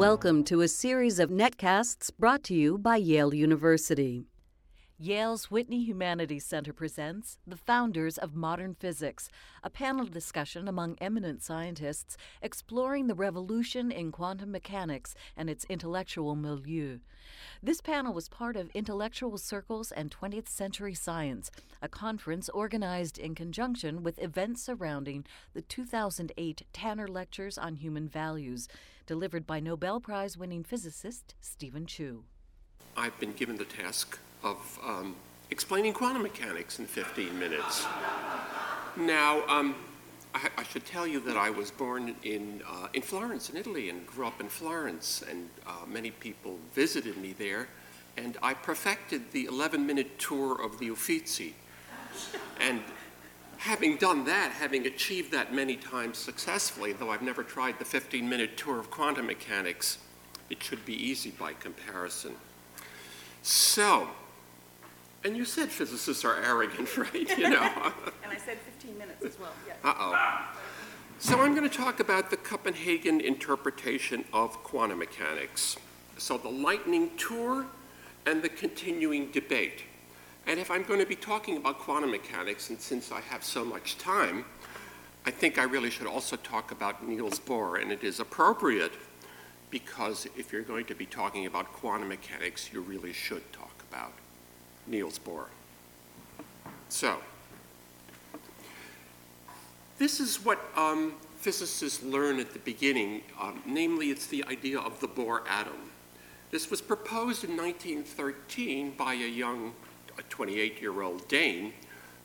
Welcome to a series of netcasts brought to you by Yale University. Yale's Whitney Humanities Center presents The Founders of Modern Physics, a panel discussion among eminent scientists exploring the revolution in quantum mechanics and its intellectual milieu. This panel was part of Intellectual Circles and 20th Century Science, a conference organized in conjunction with events surrounding the 2008 Tanner Lectures on Human Values, delivered by Nobel Prize winning physicist Steven Chu. I've been given the task of um, explaining quantum mechanics in 15 minutes. Now, um, I, I, should tell you that I was born in, uh, in Florence, in Italy, and grew up in Florence, and uh, many people visited me there, and I perfected the 11 minute tour of the Uffizi. And having done that, having achieved that many times successfully, though I've never tried the 15 minute tour of quantum mechanics, it should be easy by comparison. So, and you said physicists are arrogant, right? You know. and I said 15 minutes as well. Yes. Uh-oh. So I'm going to talk about the Copenhagen interpretation of quantum mechanics. So the lightning tour and the continuing debate. And if I'm going to be talking about quantum mechanics, and since I have so much time, I think I really should also talk about Niels Bohr, and it is appropriate because if you're going to be talking about quantum mechanics, you really should talk about Niels Bohr. So, this is what um, physicists learn at the beginning, um, namely, it's the idea of the Bohr atom. This was proposed in 1913 by a young 28 year old Dane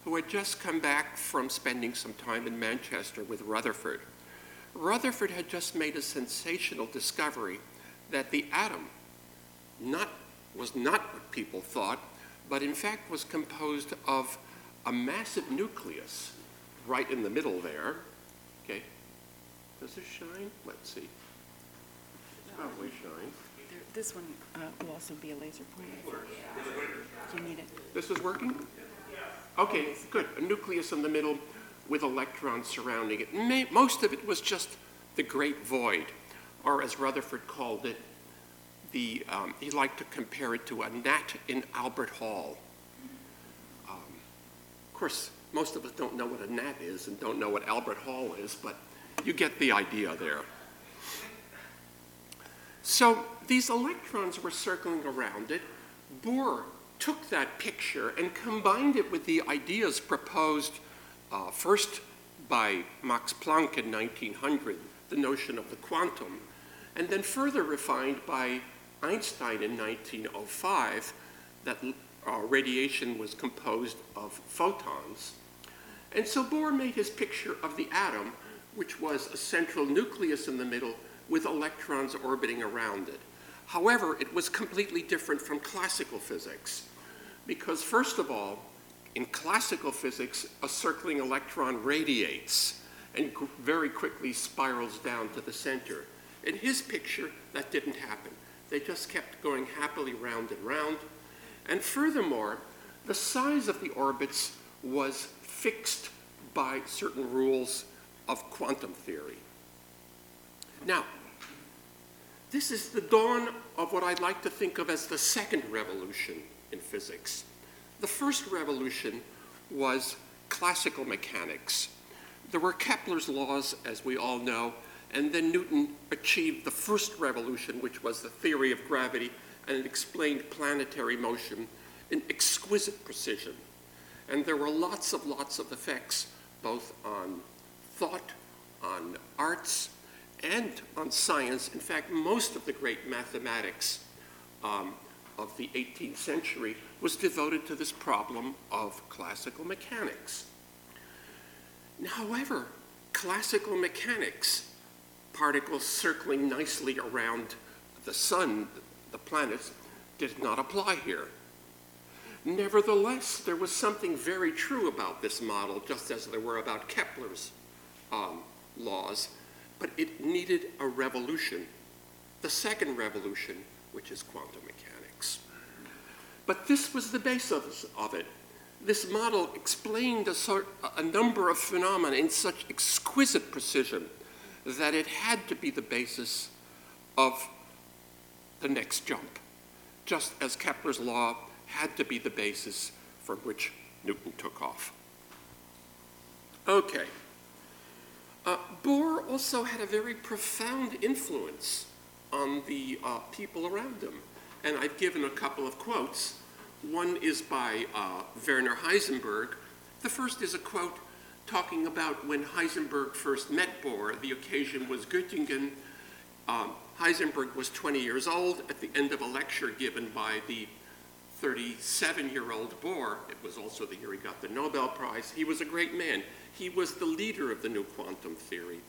who had just come back from spending some time in Manchester with Rutherford. Rutherford had just made a sensational discovery that the atom not, was not what people thought, but in fact was composed of a massive nucleus right in the middle there. Okay. Does this shine? Let's see. It's probably shines. This one uh, will also be a laser pointer. Do you need it? This is working? Okay, good. A nucleus in the middle with electrons surrounding it. May, most of it was just the great void, or as Rutherford called it, the, um, he liked to compare it to a gnat in Albert Hall. Um, of course, most of us don't know what a gnat is and don't know what Albert Hall is, but you get the idea there. So these electrons were circling around it. Bohr took that picture and combined it with the ideas proposed uh, first by Max Planck in 1900, the notion of the quantum, and then further refined by Einstein in 1905 that uh, radiation was composed of photons. And so Bohr made his picture of the atom, which was a central nucleus in the middle with electrons orbiting around it. However, it was completely different from classical physics because, first of all, in classical physics, a circling electron radiates and very quickly spirals down to the center. In his picture, that didn't happen. They just kept going happily round and round. And furthermore, the size of the orbits was fixed by certain rules of quantum theory. Now, this is the dawn of what I'd like to think of as the second revolution in physics. The first revolution was classical mechanics. There were Kepler's laws, as we all know, and then Newton achieved the first revolution, which was the theory of gravity, and it explained planetary motion in exquisite precision. And there were lots of lots of effects, both on thought, on arts, and on science. In fact, most of the great mathematics um, of the 18th century was devoted to this problem of classical mechanics. Now, however, classical mechanics, particles circling nicely around the sun, the planets, did not apply here. Nevertheless, there was something very true about this model, just as there were about Kepler's um, laws, but it needed a revolution, the second revolution, which is quantum mechanics. But this was the basis of it. This model explained a, sort, a number of phenomena in such exquisite precision that it had to be the basis of the next jump, just as Kepler's law had to be the basis from which Newton took off. Okay. Uh, Bohr also had a very profound influence on the uh, people around him. And I've given a couple of quotes. One is by uh, Werner Heisenberg. The first is a quote talking about when Heisenberg first met Bohr. The occasion was Göttingen. Um, Heisenberg was 20 years old at the end of a lecture given by the 37 year old Bohr. It was also the year he got the Nobel Prize. He was a great man. He was the leader of the new quantum theory.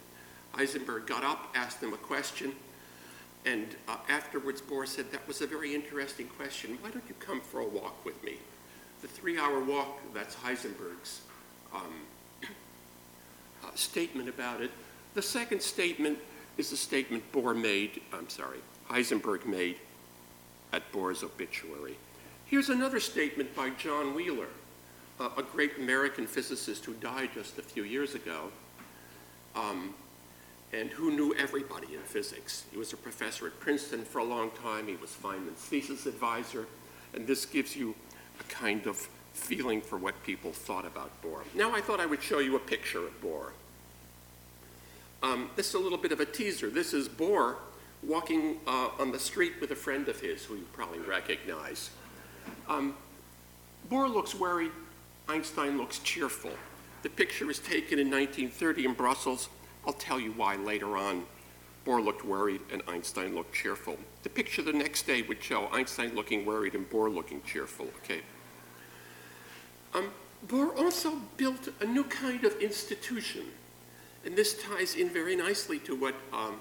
Heisenberg got up, asked him a question, and uh, afterwards Bohr said, That was a very interesting question. Why don't you come for a walk with me? The three hour walk, that's Heisenberg's um, uh, statement about it. The second statement is the statement Bohr made, I'm sorry, Heisenberg made at Bohr's obituary. Here's another statement by John Wheeler, a great American physicist who died just a few years ago, um, and who knew everybody in physics. He was a professor at Princeton for a long time. He was Feynman's thesis advisor, and this gives you a kind of feeling for what people thought about Bohr. Now I thought I would show you a picture of Bohr. Um, this is a little bit of a teaser. This is Bohr walking uh, on the street with a friend of his who you probably recognize. Um, Bohr looks worried, Einstein looks cheerful. The picture was taken in 1930 in Brussels. I'll tell you why later on. Bohr looked worried and Einstein looked cheerful. The picture the next day would show Einstein looking worried and Bohr looking cheerful. Okay. Um, Bohr also built a new kind of institution and this ties in very nicely to what um,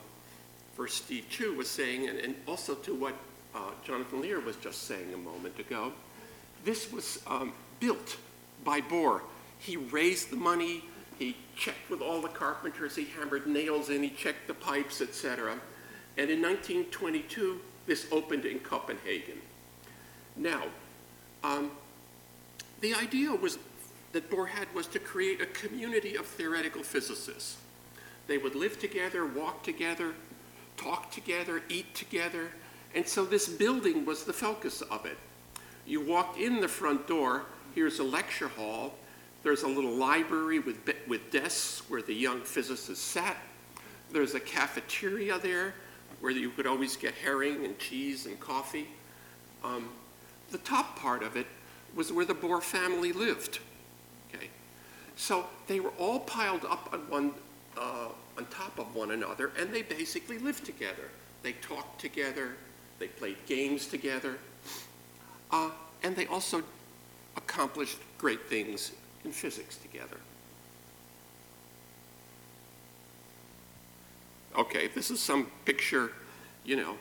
first Steve Chu was saying, and, and also to what uh, Jonathan Lear was just saying a moment ago. This was um, built by Bohr. He raised the money, he checked with all the carpenters, he hammered nails in, he checked the pipes, etc. And in 1922, this opened in Copenhagen. Now, um, the idea was that Bohr had was to create a community of theoretical physicists. They would live together, walk together, talk together, eat together, and so this building was the focus of it. You walked in the front door, here's a lecture hall, there's a little library with, with desks where the young physicists sat. There's a cafeteria there where you could always get herring and cheese and coffee. Um, the top part of it was where the Bohr family lived. Okay, So they were all piled up on one, uh, on top of one another, and they basically lived together. They talked together, they played games together, uh, and they also accomplished great things in physics together. Okay, this is some picture, you know.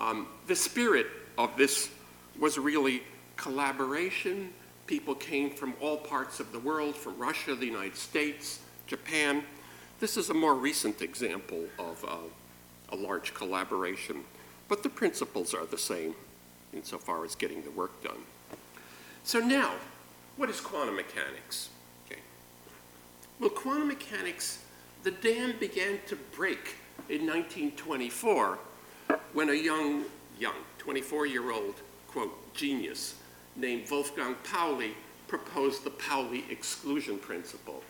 Um, the spirit of this was really collaboration, People came from all parts of the world, from Russia, the United States, Japan. This is a more recent example of uh, a large collaboration, but the principles are the same insofar as getting the work done. So now, what is quantum mechanics? Okay. Well, quantum mechanics, the dam began to break in 1924 when a young, young, 24-year-old, quote, genius named Wolfgang Pauli proposed the Pauli exclusion principle,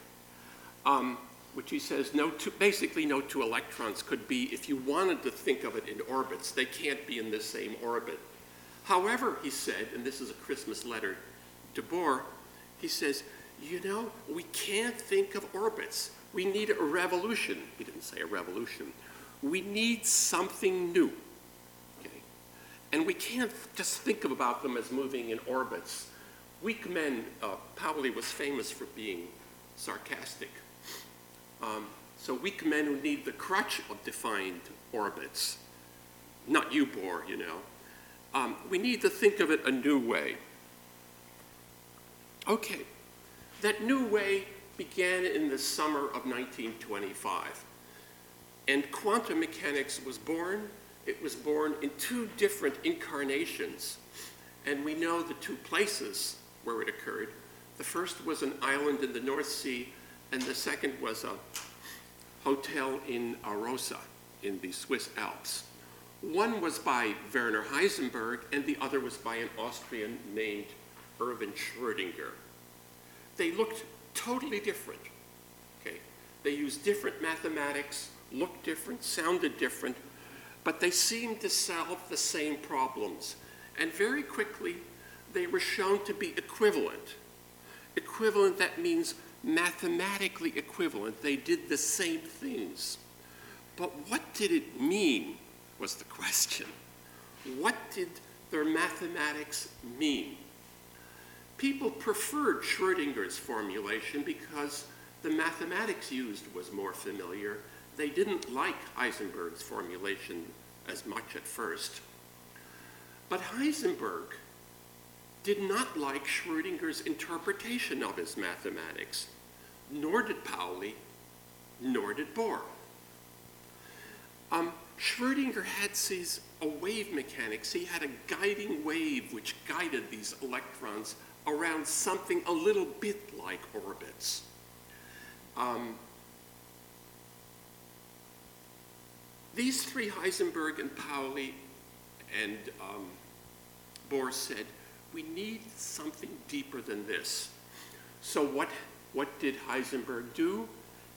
um, which he says no two, basically no two electrons could be, if you wanted to think of it in orbits, they can't be in the same orbit. However, he said, and this is a Christmas letter to Bohr, he says, you know, we can't think of orbits. We need a revolution. He didn't say a revolution. We need something new. Okay? And we can't just think about them as moving in orbits. Weak men, uh, Pauli was famous for being sarcastic. Um, so weak men who need the crutch of defined orbits, not you, Bohr, you know. Um, we need to think of it a new way. Okay, that new way began in the summer of 1925. And quantum mechanics was born it was born in two different incarnations, and we know the two places where it occurred. The first was an island in the North Sea, and the second was a hotel in Arosa in the Swiss Alps. One was by Werner Heisenberg, and the other was by an Austrian named Erwin Schrödinger. They looked totally different. Okay? They used different mathematics, looked different, sounded different, but they seemed to solve the same problems. And very quickly, they were shown to be equivalent. Equivalent, that means mathematically equivalent. They did the same things. But what did it mean, was the question. What did their mathematics mean? People preferred Schrodinger's formulation because the mathematics used was more familiar. They didn't like Heisenberg's formulation as much at first. But Heisenberg did not like Schrodinger's interpretation of his mathematics, nor did Pauli, nor did Bohr. Um, Schrödinger had these a wave mechanics. He had a guiding wave which guided these electrons around something a little bit like orbits. Um, these three, Heisenberg and Pauli and um, Bohr said, we need something deeper than this. So what, what did Heisenberg do?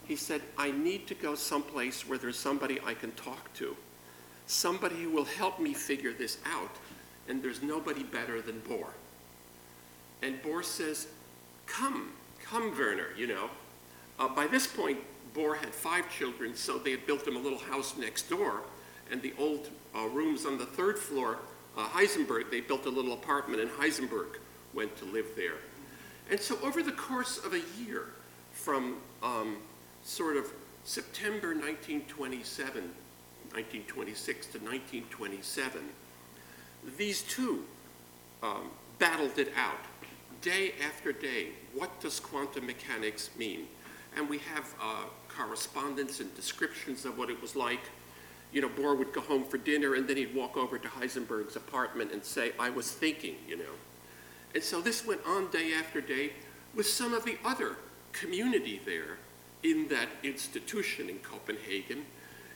He said, I need to go someplace where there's somebody I can talk to, somebody who will help me figure this out, and there's nobody better than Bohr. And Bohr says, come, come, Werner, you know. Uh, by this point, Bohr had five children, so they had built him a little house next door, and the old uh, rooms on the third floor, uh, Heisenberg, they built a little apartment, and Heisenberg went to live there. And so over the course of a year, from um, sort of September 1927, 1926 to 1927, these two um, battled it out day after day. What does quantum mechanics mean? And we have uh, correspondence and descriptions of what it was like. You know, Bohr would go home for dinner and then he'd walk over to Heisenberg's apartment and say, I was thinking, you know. And so this went on day after day with some of the other community there in that institution in Copenhagen.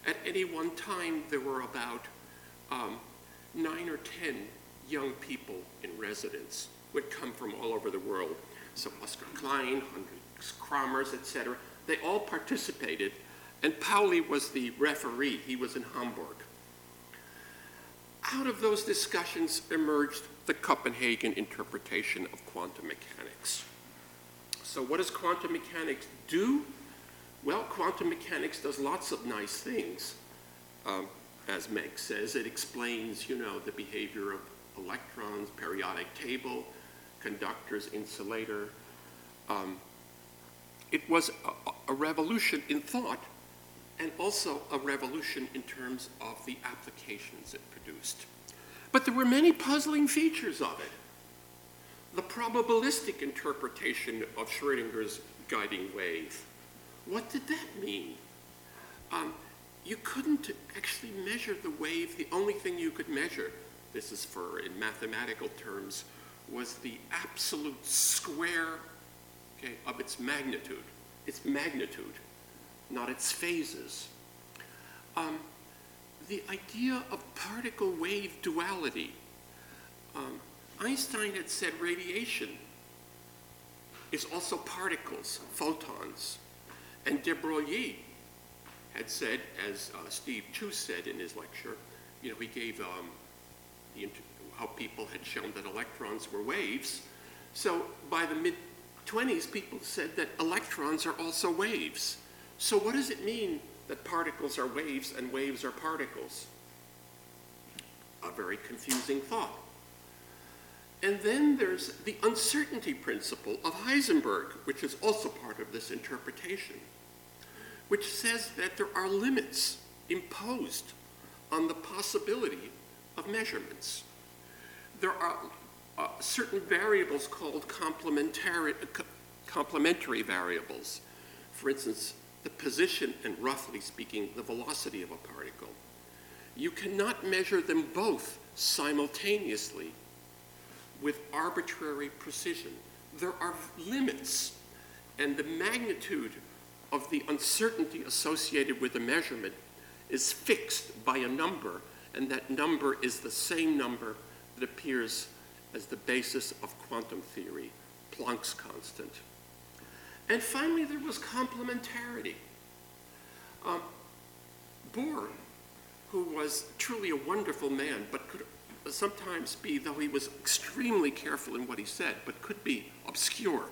At any one time, there were about um, nine or ten young people in residence who would come from all over the world. So Oskar Klein, Hans Kramers, etc. They all participated, and Pauli was the referee. He was in Hamburg. Out of those discussions emerged the Copenhagen interpretation of quantum mechanics. So what does quantum mechanics do? Well, quantum mechanics does lots of nice things. Um, as Meg says, it explains, you know, the behavior of electrons, periodic table, conductors, insulator. Um, it was a, a revolution in thought and also a revolution in terms of the applications it produced. But there were many puzzling features of it. The probabilistic interpretation of Schrodinger's guiding wave. What did that mean? Um, you couldn't actually measure the wave. The only thing you could measure, this is for in mathematical terms, was the absolute square okay, of its magnitude. Its magnitude, not its phases. Um, the idea of particle wave duality. Um, Einstein had said radiation is also particles, photons. And de Broglie had said, as uh, Steve Chu said in his lecture, you know, he gave um, how people had shown that electrons were waves. So by the mid 20s, people said that electrons are also waves. So what does it mean that particles are waves and waves are particles? A very confusing thought. And then there's the uncertainty principle of Heisenberg, which is also part of this interpretation, which says that there are limits imposed on the possibility of measurements. There are uh, certain variables called complementary, uh, complementary variables. For instance, the position and roughly speaking, the velocity of a particle. You cannot measure them both simultaneously with arbitrary precision. There are limits, and the magnitude of the uncertainty associated with the measurement is fixed by a number, and that number is the same number that appears as the basis of quantum theory, Planck's constant. And finally, there was complementarity. Um, Bohr, who was truly a wonderful man, but could sometimes be, though he was extremely careful in what he said, but could be obscure.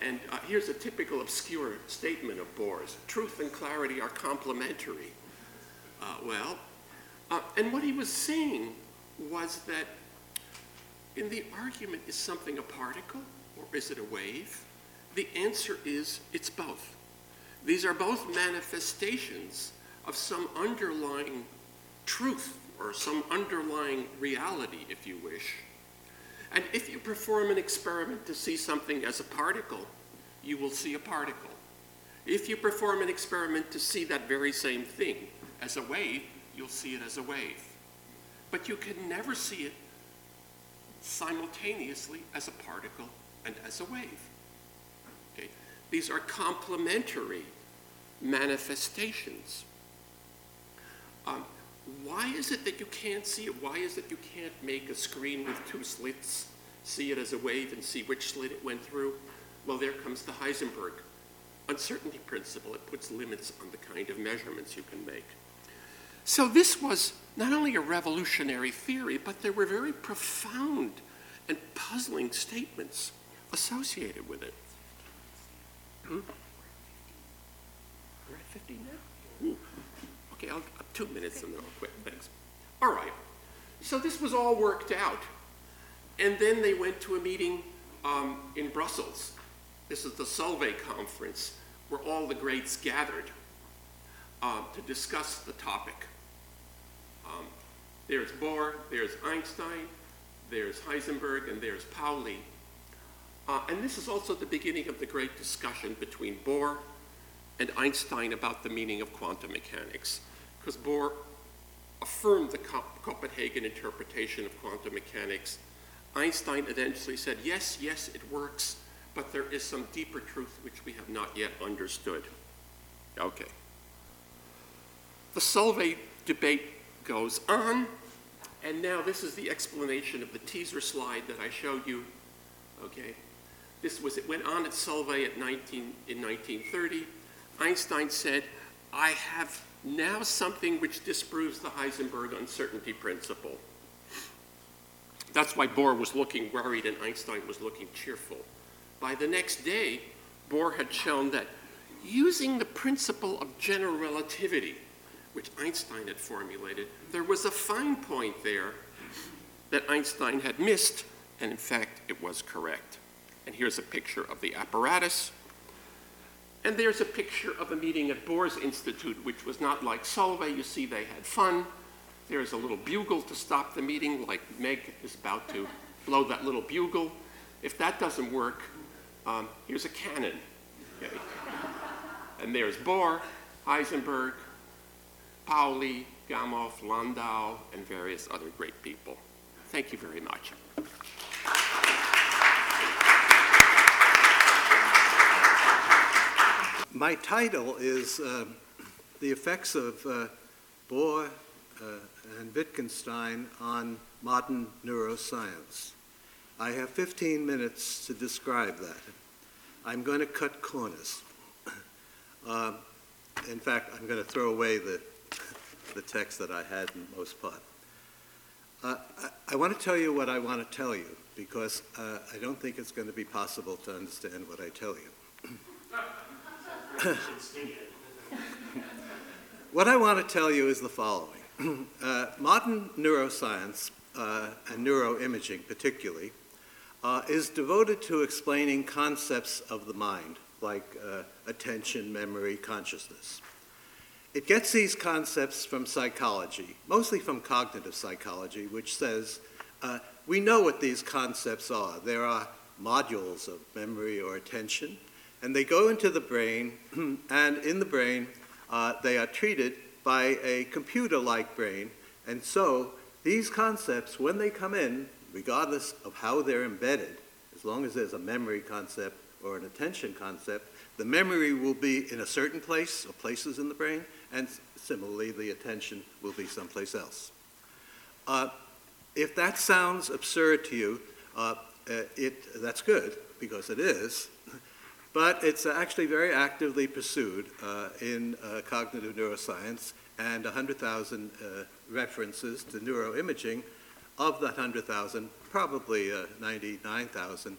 And uh, here's a typical obscure statement of Bohr's truth and clarity are complementary. Uh, well, uh, and what he was saying was that in the argument, is something a particle or is it a wave? The answer is it's both. These are both manifestations of some underlying truth or some underlying reality, if you wish. And if you perform an experiment to see something as a particle, you will see a particle. If you perform an experiment to see that very same thing as a wave, you'll see it as a wave. But you can never see it simultaneously as a particle and as a wave. Okay? These are complementary manifestations. Um, why is it that you can't see it? Why is it you can't make a screen with two slits, see it as a wave, and see which slit it went through? Well, there comes the Heisenberg uncertainty principle. It puts limits on the kind of measurements you can make. So this was not only a revolutionary theory, but there were very profound and puzzling statements associated with it. Hmm? We're at 50 now? Ooh. Okay, I'll, two minutes and then I'll quit. Thanks. All right. So this was all worked out. And then they went to a meeting um, in Brussels. This is the Solvay conference where all the greats gathered uh, to discuss the topic. Um, there's Bohr, there's Einstein, there's Heisenberg, and there's Pauli. Uh, and this is also the beginning of the great discussion between Bohr and Einstein about the meaning of quantum mechanics, because Bohr affirmed the Copenhagen interpretation of quantum mechanics. Einstein eventually said, yes, yes, it works, but there is some deeper truth which we have not yet understood. Okay. The Solvay debate goes on. And now this is the explanation of the teaser slide that I showed you. Okay. This was, it went on at Solvay at 19, in 1930. Einstein said, I have now something which disproves the Heisenberg uncertainty principle. That's why Bohr was looking worried and Einstein was looking cheerful. By the next day, Bohr had shown that using the principle of general relativity, which Einstein had formulated, there was a fine point there that Einstein had missed, and in fact, it was correct. And here's a picture of the apparatus. And there's a picture of a meeting at Bohr's Institute, which was not like Solvay. You see, they had fun. There's a little bugle to stop the meeting, like Meg is about to blow that little bugle. If that doesn't work, um, here's a cannon. Okay. And there's Bohr, Heisenberg, Pauli, Gamow, Landau, and various other great people. Thank you very much. My title is uh, The Effects of uh, Bohr uh, and Wittgenstein on Modern Neuroscience. I have 15 minutes to describe that. I'm going to cut corners. Uh, in fact, I'm going to throw away the the text that I had in most part. Uh, I, I, want to tell you what I want to tell you because uh, I don't think it's going to be possible to understand what I tell you. what I want to tell you is the following. Uh, modern neuroscience, uh, and neuroimaging particularly, uh, is devoted to explaining concepts of the mind, like uh, attention, memory, consciousness. It gets these concepts from psychology, mostly from cognitive psychology, which says uh, we know what these concepts are. There are modules of memory or attention, and they go into the brain, and in the brain, uh, they are treated by a computer like brain. And so these concepts, when they come in, regardless of how they're embedded, as long as there's a memory concept or an attention concept, The memory will be in a certain place or places in the brain, and similarly, the attention will be someplace else. Uh, if that sounds absurd to you, uh, uh it, that's good, because it is, but it's actually very actively pursued uh, in uh, cognitive neuroscience, and 100,000 uh, references to neuroimaging. Of that 100,000, probably 99,000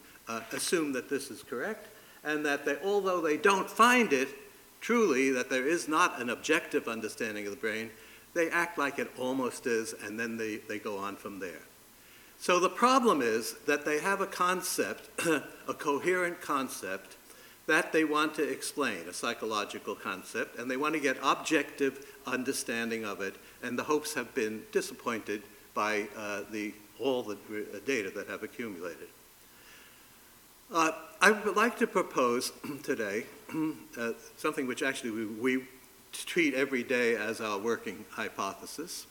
assume that this is correct, and that they, although they don't find it truly, that there is not an objective understanding of the brain, they act like it almost is, and then they, they go on from there. So the problem is that they have a concept, a coherent concept, that they want to explain, a psychological concept, and they want to get objective understanding of it, and the hopes have been disappointed by uh, the, all the data that have accumulated. Uh, I would like to propose today uh, something which actually we, we, treat every day as our working hypothesis,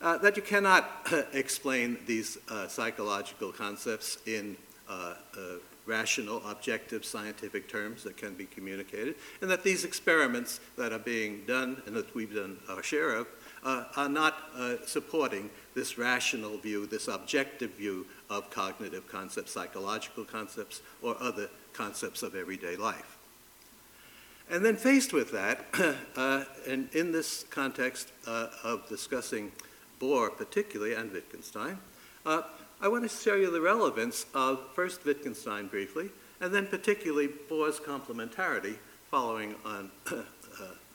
uh, that you cannot explain these uh, psychological concepts in uh, uh, rational, objective, scientific terms that can be communicated, and that these experiments that are being done and that we've done our share of uh, are not uh, supporting this rational view, this objective view of cognitive concepts, psychological concepts, or other concepts of everyday life. And then faced with that, uh, and in this context uh, of discussing Bohr particularly and Wittgenstein, uh, I want to show you the relevance of first Wittgenstein briefly, and then particularly Bohr's complementarity following on uh,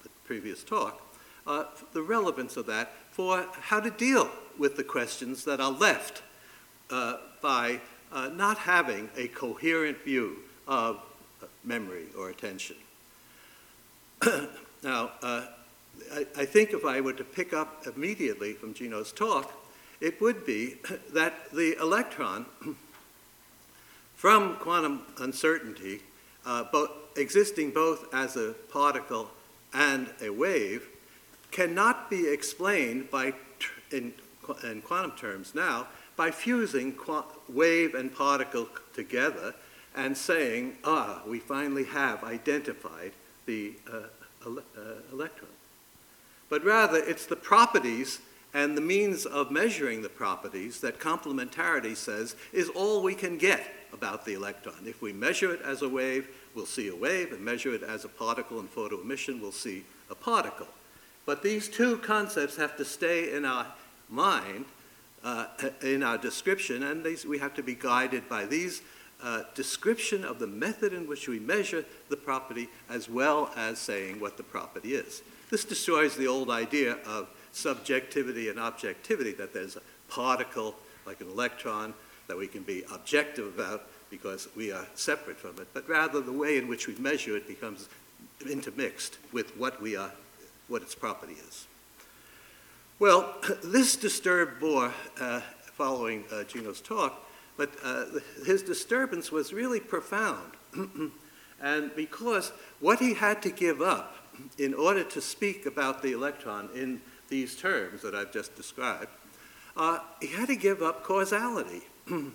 the previous talk, uh, the relevance of that for how to deal with the questions that are left uh, by uh, not having a coherent view of memory or attention. now, uh, I, I think if I were to pick up immediately from Gino's talk, it would be that the electron, from quantum uncertainty, uh, both, existing both as a particle and a wave, cannot be explained by, in, in quantum terms now, by fusing wave and particle together and saying, ah, we finally have identified the uh, ele uh, electron. But rather, it's the properties and the means of measuring the properties that complementarity says is all we can get about the electron. If we measure it as a wave, we'll see a wave, and measure it as a particle in photoemission, we'll see a particle. But these two concepts have to stay in our mind, uh, in our description, and these, we have to be guided by these uh, description of the method in which we measure the property as well as saying what the property is. This destroys the old idea of subjectivity and objectivity, that there's a particle like an electron that we can be objective about because we are separate from it, but rather the way in which we measure it becomes intermixed with what we are, what its property is. Well, this disturbed Bohr uh, following uh, Gino's talk, but uh, his disturbance was really profound. and because what he had to give up in order to speak about the electron in these terms that I've just described, uh, he had to give up causality. and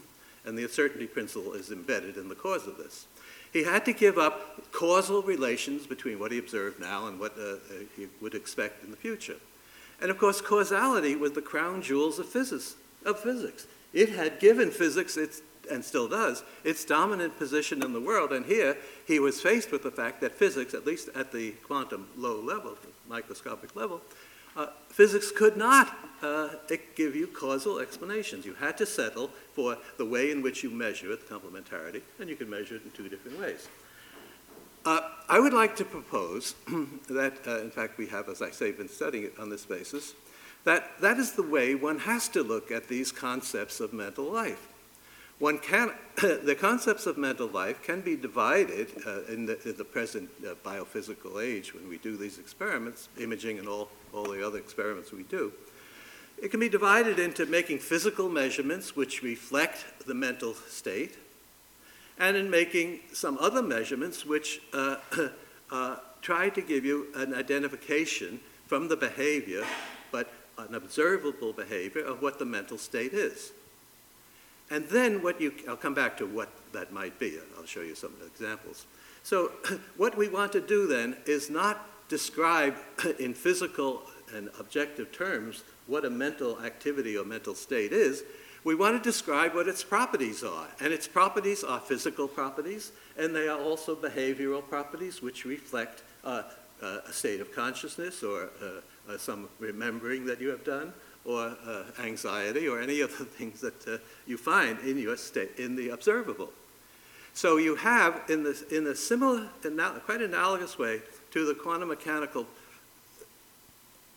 the uncertainty principle is embedded in the cause of this. He had to give up causal relations between what he observed now and what uh, uh, he would expect in the future. And of course, causality was the crown jewels of physics. Of physics. It had given physics its and still does, its dominant position in the world. And here he was faced with the fact that physics, at least at the quantum low level, microscopic level, uh, physics could not uh, give you causal explanations. You had to settle for the way in which you measure it, complementarity, and you can measure it in two different ways. Uh, I would like to propose that, uh, in fact, we have, as I say, been studying it on this basis, that that is the way one has to look at these concepts of mental life. One can, the concepts of mental life can be divided uh, in, the, in, the, present uh, biophysical age when we do these experiments, imaging and all, all the other experiments we do. It can be divided into making physical measurements which reflect the mental state, and in making some other measurements which uh, uh try to give you an identification from the behavior, but an observable behavior of what the mental state is. And then what you, I'll come back to what that might be. I'll show you some examples. So what we want to do then is not describe in physical and objective terms what a mental activity or mental state is. We want to describe what its properties are. And its properties are physical properties, and they are also behavioral properties which reflect uh, uh, a state of consciousness or uh, uh some remembering that you have done or uh, anxiety or any of the things that uh, you find in your state, in the observable. So you have, in, this, in a similar, quite analogous way to the quantum mechanical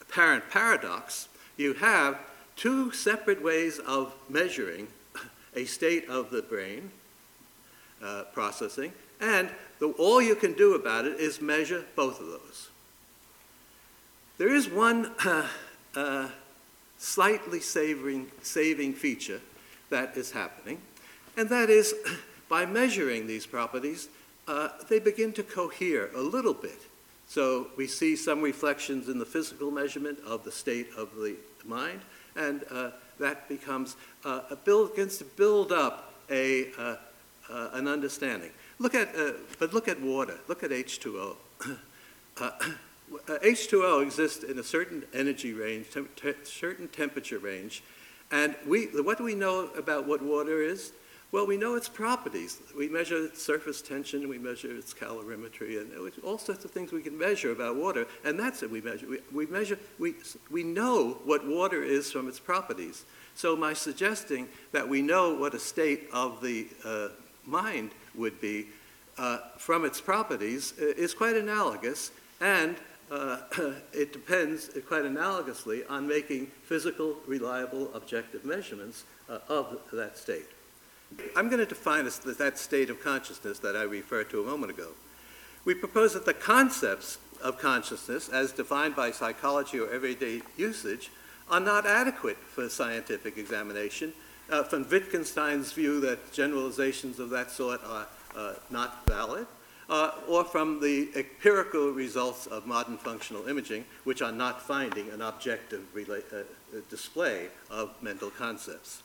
apparent paradox, you have two separate ways of measuring a state of the brain uh, processing, and the, all you can do about it is measure both of those. There is one uh, slightly savoring, saving feature that is happening, and that is by measuring these properties, uh, they begin to cohere a little bit. So we see some reflections in the physical measurement of the state of the mind, and uh, that becomes uh, a build, begins to build up a, uh, uh, an understanding. Look at, uh, but look at water. Look at H2O. H2O exists in a certain energy range, certain temperature range, and we, what do we know about what water is? Well, we know its properties. We measure its surface tension, we measure its calorimetry, and all sorts of things we can measure about water, and that's it we measure. We, we measure, we, we know what water is from its properties. So my suggesting that we know what a state of the uh, mind would be uh, from its properties uh, is quite analogous, and uh, it depends quite analogously on making physical, reliable, objective measurements uh, of that state. I'm going to define that state of consciousness that I referred to a moment ago. We propose that the concepts of consciousness, as defined by psychology or everyday usage, are not adequate for scientific examination. Uh, from Wittgenstein's view that generalizations of that sort are uh, not valid, uh, or from the empirical results of modern functional imaging, which are not finding an objective uh, display of mental concepts.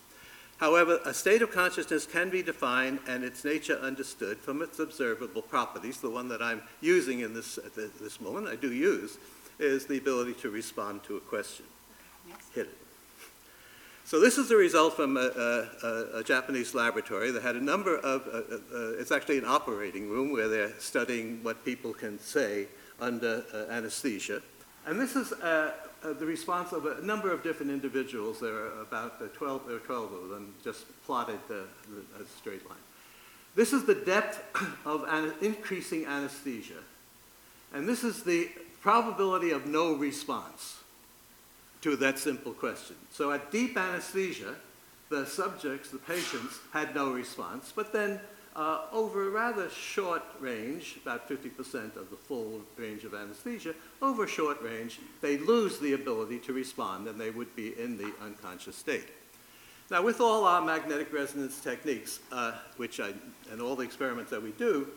However, a state of consciousness can be defined and its nature understood from its observable properties. The one that I'm using in this, at this moment, I do use, is the ability to respond to a question. Hit it. So this is the result from a, a, a, Japanese laboratory that had a number of, uh, uh, uh, it's actually an operating room where they're studying what people can say under uh, anesthesia. And this is uh, uh, the response of a number of different individuals. There are about uh, 12, there 12 of them, just plotted uh, a straight line. This is the depth of an increasing anesthesia. And this is the probability of no response to that simple question. So at deep anesthesia, the subjects, the patients, had no response, but then uh, over a rather short range, about 50% of the full range of anesthesia, over short range, they lose the ability to respond and they would be in the unconscious state. Now, with all our magnetic resonance techniques, uh, which I, and all the experiments that we do,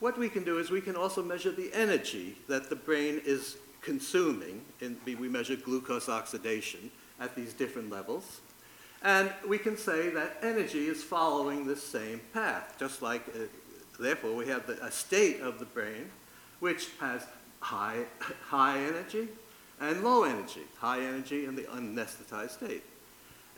what we can do is we can also measure the energy that the brain is consuming. In, we measure glucose oxidation at these different levels. And we can say that energy is following the same path, just like, uh, therefore, we have the, a state of the brain which has high, high energy and low energy, high energy in the unanesthetized state.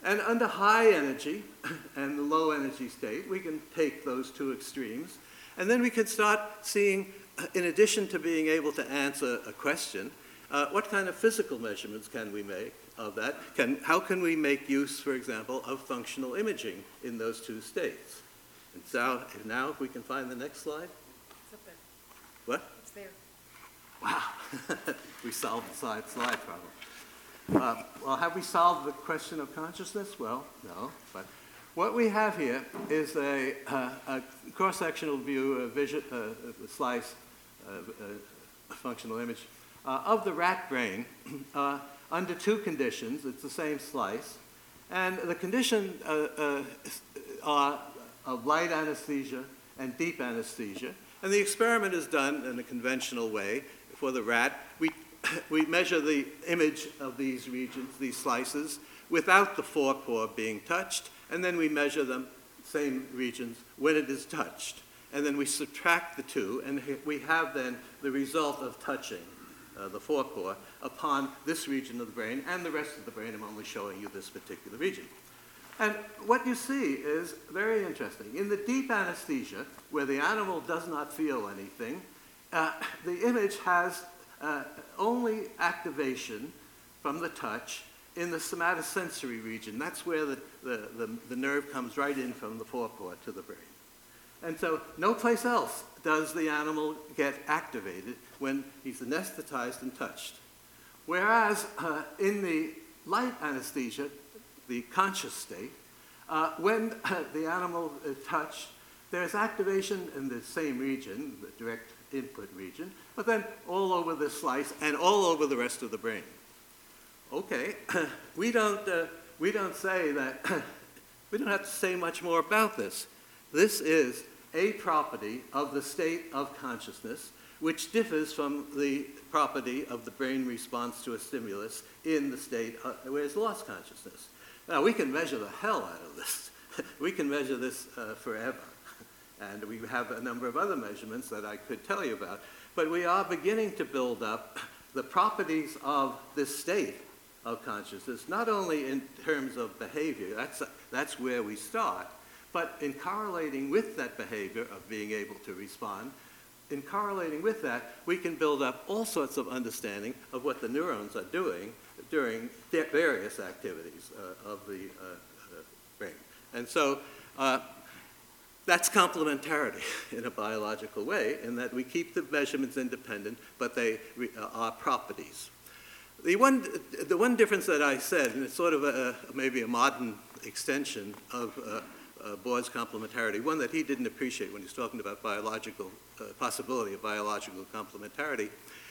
And under high energy and the low energy state, we can take those two extremes, and then we can start seeing, in addition to being able to answer a question, uh, what kind of physical measurements can we make of that? Can, how can we make use, for example, of functional imaging in those two states? And so now if we can find the next slide. It's up there. What? It's there. Wow. we solved the slide, slide problem. Uh, well, have we solved the question of consciousness? Well, no. But what we have here is a, uh, a cross-sectional view, a, vision, uh, a slice, functional image uh, of the rat brain uh, under two conditions. It's the same slice. And the condition uh, are of light anesthesia and deep anesthesia. And the experiment is done in a conventional way for the rat. We, we measure the image of these regions, these slices, without the forepaw being touched, and then we measure them, same regions, when it is touched. And then we subtract the two, and we have then the result of touching uh, the forepaw upon this region of the brain and the rest of the brain. I'm only showing you this particular region. And what you see is very interesting. In the deep anesthesia, where the animal does not feel anything, uh, the image has uh, only activation from the touch in the somatosensory region. That's where the, the, the, the nerve comes right in from the forepaw to the brain. And so no place else does the animal get activated when he's anesthetized and touched. Whereas uh, in the light anesthesia, the conscious state, uh, when uh, the animal is touched, there's activation in the same region, the direct input region, but then all over the slice and all over the rest of the brain. Okay, we don't, uh, we don't say that, we don't have to say much more about this. This is a property of the state of consciousness, which differs from the property of the brain response to a stimulus in the state uh, where it's lost consciousness. Now, we can measure the hell out of this. we can measure this uh, forever. And we have a number of other measurements that I could tell you about. But we are beginning to build up the properties of this state of consciousness, not only in terms of behavior, that's, that's where we start, but in correlating with that behavior of being able to respond, in correlating with that, we can build up all sorts of understanding of what the neurons are doing during various activities uh, of the uh, uh, brain. And so uh, that's complementarity in a biological way, in that we keep the measurements independent, but they uh, are properties. The one, the one difference that I said, and it's sort of a, maybe a modern extension of uh, Bohr's complementarity, one that he didn't appreciate when he was talking about biological uh, possibility of biological complementarity,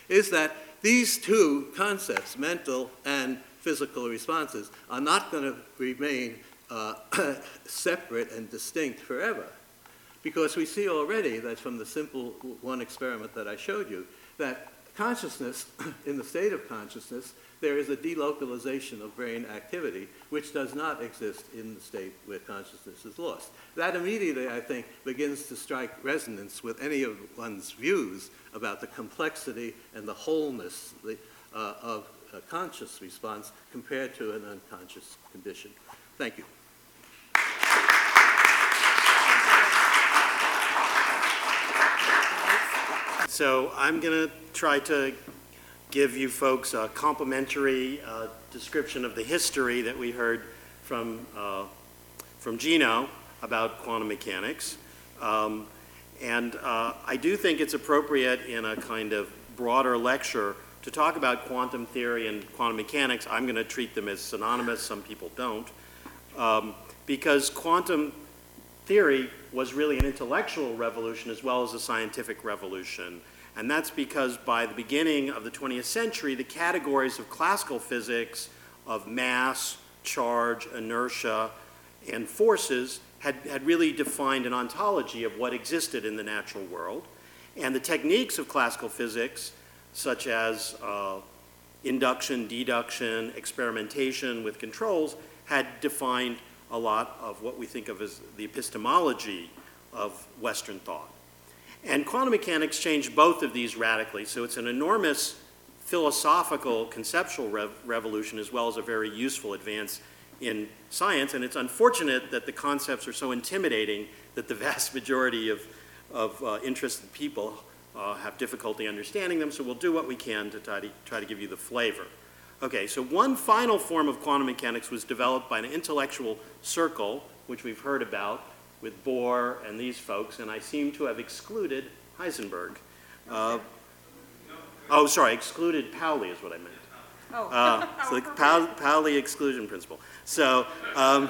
is that these two concepts, mental and physical responses, are not going to remain uh, separate and distinct forever. Because we see already that from the simple one experiment that I showed you, that consciousness, in the state of consciousness, there is a delocalization of brain activity which does not exist in the state where consciousness is lost. That immediately, I think, begins to strike resonance with any of one's views about the complexity and the wholeness the, uh, of a conscious response compared to an unconscious condition. Thank you. So I'm going to try to give you folks a complementary uh, description of the history that we heard from, uh, from Gino about quantum mechanics. Um, and uh, I do think it's appropriate in a kind of broader lecture to talk about quantum theory and quantum mechanics. I'm going to treat them as synonymous, some people don't, um, because quantum theory was really an intellectual revolution as well as a scientific revolution. And that's because by the beginning of the 20th century, the categories of classical physics of mass, charge, inertia, and forces had, had really defined an ontology of what existed in the natural world. And the techniques of classical physics, such as uh, induction, deduction, experimentation with controls, had defined a lot of what we think of as the epistemology of Western thought. And quantum mechanics changed both of these radically. So it's an enormous philosophical, conceptual rev revolution as well as a very useful advance in science. And it's unfortunate that the concepts are so intimidating that the vast majority of, of uh, interested people uh, have difficulty understanding them. So we'll do what we can to try, to try to give you the flavor. Okay, so one final form of quantum mechanics was developed by an intellectual circle, which we've heard about, with Bohr and these folks, and I seem to have excluded Heisenberg. Uh, oh, sorry, excluded Pauli is what I meant. Oh. Uh, so the Pauli exclusion principle. So, um,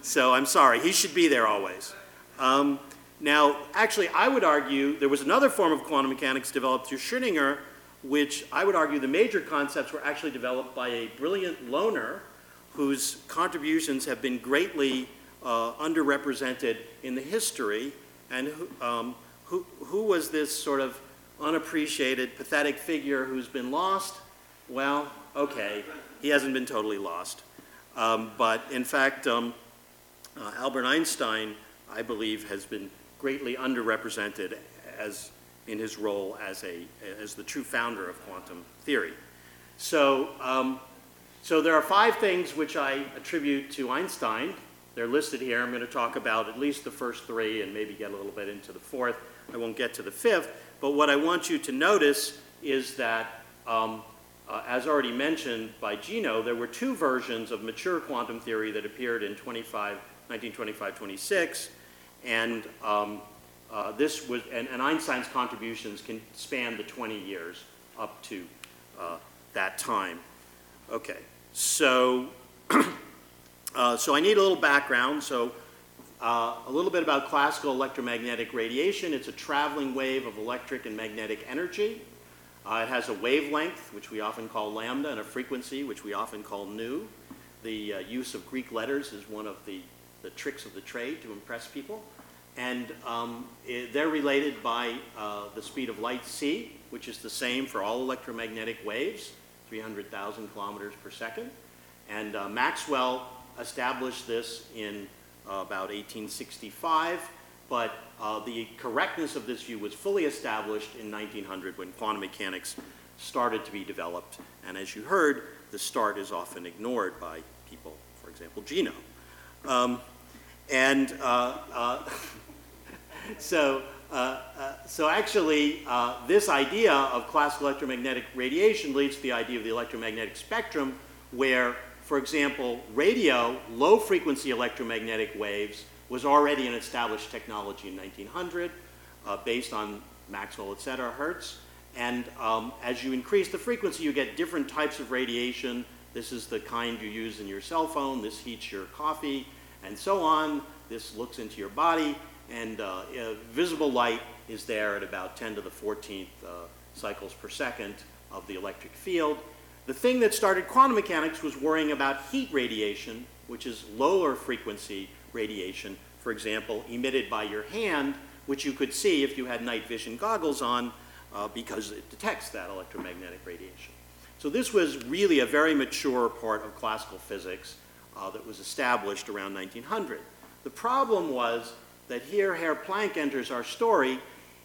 so I'm sorry, he should be there always. Um, now, actually, I would argue there was another form of quantum mechanics developed through Schrödinger, which I would argue the major concepts were actually developed by a brilliant loner whose contributions have been greatly uh, underrepresented in the history, and who, um, who, who was this sort of unappreciated, pathetic figure who's been lost? Well, okay, he hasn't been totally lost. Um, but in fact, um, uh, Albert Einstein, I believe, has been greatly underrepresented as in his role as a as the true founder of quantum theory. So, um, so there are five things which I attribute to Einstein. They're listed here. I'm going to talk about at least the first three and maybe get a little bit into the fourth. I won't get to the fifth. But what I want you to notice is that, um, uh, as already mentioned by Gino, there were two versions of mature quantum theory that appeared in 25, 1925-26, and um, uh, this was, and, and, Einstein's contributions can span the 20 years up to uh, that time. Okay, so, uh, so I need a little background. So uh, a little bit about classical electromagnetic radiation. It's a traveling wave of electric and magnetic energy. Uh, it has a wavelength, which we often call lambda, and a frequency, which we often call nu. The uh, use of Greek letters is one of the, the tricks of the trade to impress people. And um, it, they're related by uh, the speed of light c, which is the same for all electromagnetic waves, 300,000 kilometers per second. And uh, Maxwell established this in uh, about 1865, but uh, the correctness of this view was fully established in 1900 when quantum mechanics started to be developed. And as you heard, the start is often ignored by people, for example, Gino. Um, and uh, uh so, uh, uh, so actually, this idea of classical electromagnetic radiation leads to the idea of the electromagnetic spectrum, where for example, radio, low frequency electromagnetic waves, was already an established technology in 1900 uh, based on Maxwell, et cetera, Hertz. And um, as you increase the frequency, you get different types of radiation. This is the kind you use in your cell phone. This heats your coffee, and so on. This looks into your body. And uh, uh, visible light is there at about 10 to the 14th uh, cycles per second of the electric field. The thing that started quantum mechanics was worrying about heat radiation, which is lower frequency radiation, for example, emitted by your hand, which you could see if you had night vision goggles on uh, because it detects that electromagnetic radiation. So this was really a very mature part of classical physics uh, that was established around 1900. The problem was that here Herr Planck enters our story.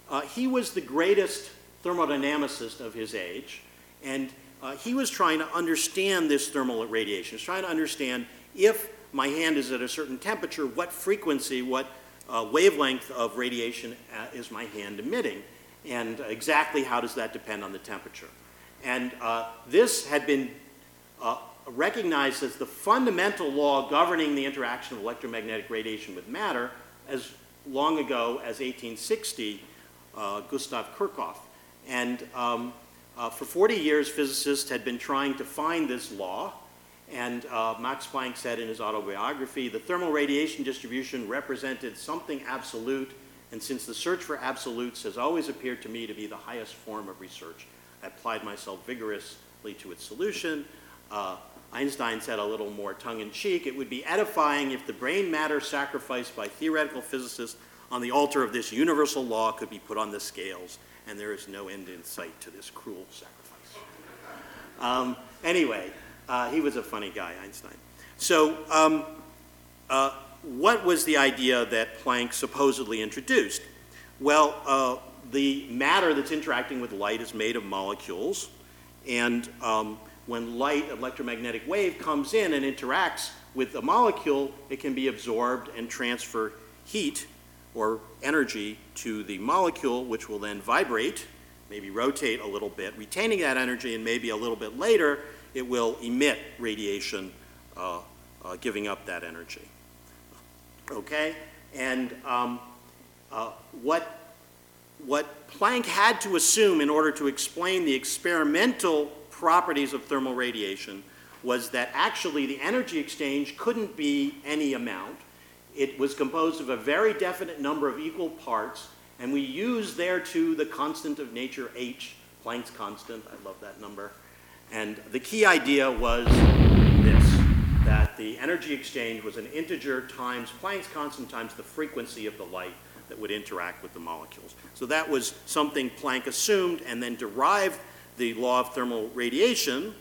Uh, he was the greatest thermodynamicist of his age, and uh, he was trying to understand this thermal radiation. He was trying to understand if my hand is at a certain temperature, what frequency, what uh, wavelength of radiation uh, is my hand emitting, and exactly how does that depend on the temperature. And uh, this had been uh, recognized as the fundamental law governing the interaction of electromagnetic radiation with matter as long ago as 1860, uh, Gustav Kirchhoff. And um, uh, for 40 years, physicists had been trying to find this law, and uh, Max Planck said in his autobiography, the thermal radiation distribution represented something absolute, and since the search for absolutes has always appeared to me to be the highest form of research, I applied myself vigorously to its solution. Uh, Einstein said a little more tongue-in-cheek, it would be edifying if the brain matter sacrificed by theoretical physicists on the altar of this universal law could be put on the scales and there is no end in sight to this cruel sacrifice. Um, anyway, uh, he was a funny guy, Einstein. So, um, uh, what was the idea that Planck supposedly introduced? Well, uh, the matter that's interacting with light is made of molecules, and um, when light, electromagnetic wave, comes in and interacts with a molecule, it can be absorbed and transfer heat or energy to the molecule, which will then vibrate, maybe rotate a little bit, retaining that energy, and maybe a little bit later, it will emit radiation, uh, uh, giving up that energy. Okay? And um, uh, what, what Planck had to assume in order to explain the experimental properties of thermal radiation was that actually the energy exchange couldn't be any amount it was composed of a very definite number of equal parts, and we use there too the constant of nature h, Planck's constant. I love that number. And the key idea was this that the energy exchange was an integer times Planck's constant times the frequency of the light that would interact with the molecules. So that was something Planck assumed and then derived the law of thermal radiation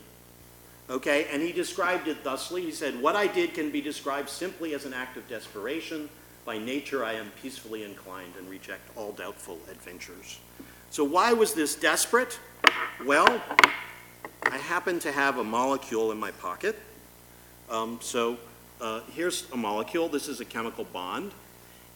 Okay, and he described it thusly. He said, What I did can be described simply as an act of desperation. By nature, I am peacefully inclined and reject all doubtful adventures. So why was this desperate? Well, I happen to have a molecule in my pocket. Um, so uh, here's a molecule. This is a chemical bond.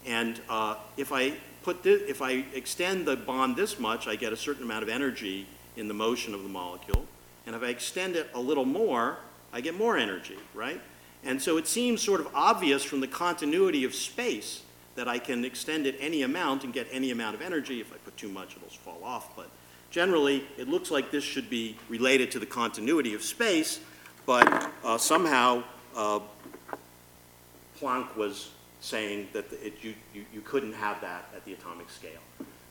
And uh, if I put this, if I extend the bond this much, I get a certain amount of energy in the motion of the molecule. And if I extend it a little more, I get more energy, right? And so it seems sort of obvious from the continuity of space that I can extend it any amount and get any amount of energy. If I put too much, it'll fall off. But generally, it looks like this should be related to the continuity of space, but uh, somehow uh, Planck was saying that it, you, you, you couldn't have that at the atomic scale.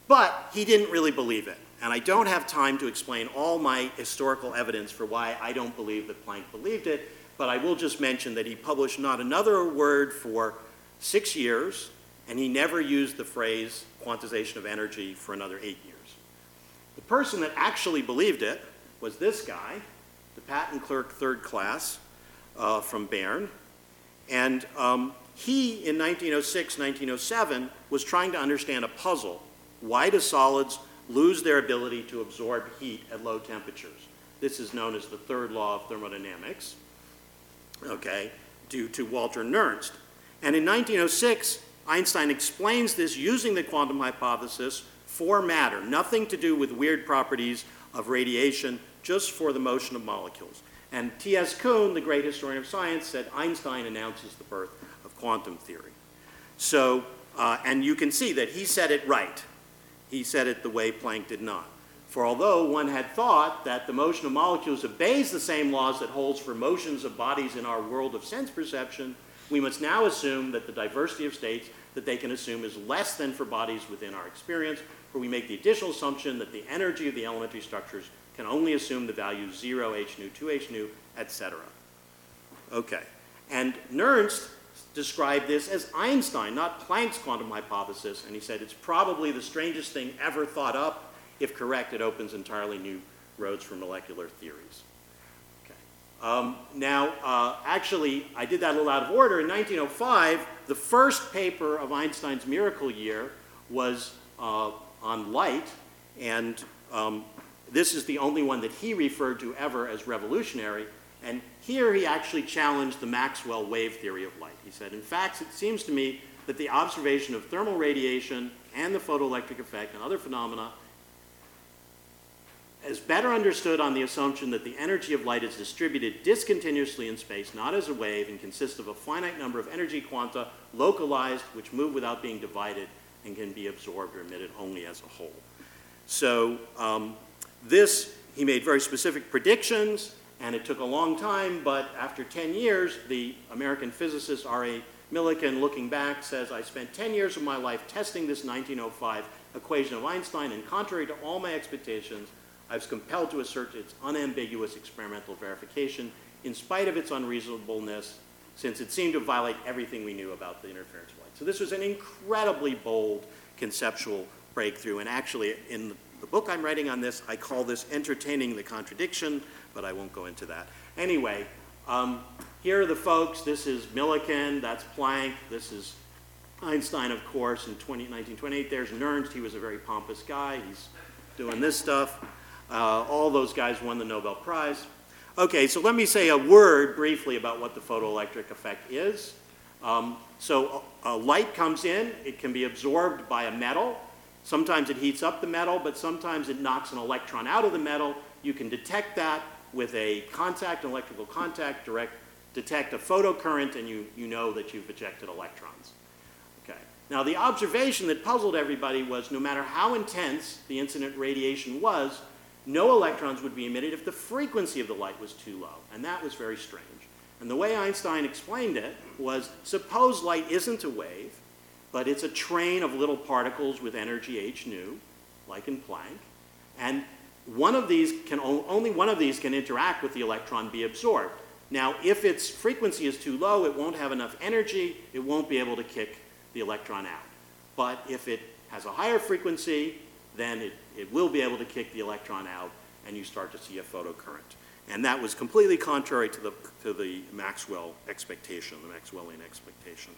But he didn't really believe it. And I don't have time to explain all my historical evidence for why I don't believe that Planck believed it, but I will just mention that he published not another word for six years, and he never used the phrase quantization of energy for another eight years. The person that actually believed it was this guy, the patent clerk third class uh, from Bern. And um, he, in 1906, 1907, was trying to understand a puzzle. Why do solids lose their ability to absorb heat at low temperatures? This is known as the third law of thermodynamics, okay, due to Walther Nernst. And in 1906, Einstein explains this using the quantum hypothesis for matter, nothing to do with weird properties of radiation, just for the motion of molecules. And T.S. Kuhn, the great historian of science, said Einstein announces the birth of quantum theory. So, uh, and you can see that he said it right. He said it the way Planck did not. For although one had thought that the motion of molecules obeys the same laws that holds for motions of bodies in our world of sense perception, we must now assume that the diversity of states that they can assume is less than for bodies within our experience, for we make the additional assumption that the energy of the elementary structures can only assume the value 0, h nu, 2 h nu, etc. Okay. And Nernst described this as Einstein, not Planck's quantum hypothesis, and he said it's probably the strangest thing ever thought up. If correct, it opens entirely new roads for molecular theories. Okay. Um, now, uh, actually, I did that a little out of order. In 1905, the first paper of Einstein's miracle year was uh, on light, and um, this is the only one that he referred to ever as revolutionary. And here he actually challenged the Maxwell wave theory of light. He said, in fact, it seems to me that the observation of thermal radiation and the photoelectric effect and other phenomena is better understood on the assumption that the energy of light is distributed discontinuously in space, not as a wave, and consists of a finite number of energy quanta localized, which move without being divided and can be absorbed or emitted only as a whole. So um, this, he made very specific predictions, and it took a long time, but after 10 years, the American physicist R.A. Millikan, looking back, says, I spent 10 years of my life testing this 1905 equation of Einstein, and contrary to all my expectations, I was compelled to assert its unambiguous experimental verification in spite of its unreasonableness, since it seemed to violate everything we knew about the interference of light. So this was an incredibly bold conceptual breakthrough, and actually in the book I'm writing on this, I call this entertaining the contradiction, but I won't go into that. Anyway, um, here are the folks. This is Millikan, that's Planck, this is Einstein, of course, in 20, 1928. There's Nernst, he was a very pompous guy. He's doing this stuff. Uh, all those guys won the Nobel Prize. Okay, so let me say a word briefly about what the photoelectric effect is. Um, so uh, light comes in, it can be absorbed by a metal, Sometimes it heats up the metal, but sometimes it knocks an electron out of the metal. You can detect that with a contact, an electrical contact, direct, detect a photocurrent, and you, you know that you've ejected electrons. Okay. Now, the observation that puzzled everybody was no matter how intense the incident radiation was, no electrons would be emitted if the frequency of the light was too low. And that was very strange. And the way Einstein explained it was suppose light isn't a wave, but it's a train of little particles with energy h nu, like in Planck, and one of these can only one of these can interact with the electron be absorbed. Now, if its frequency is too low, it won't have enough energy, it won't be able to kick the electron out. But if it has a higher frequency, then it, it will be able to kick the electron out, and you start to see a photocurrent. And that was completely contrary to the, to the Maxwell expectation, the Maxwellian expectation.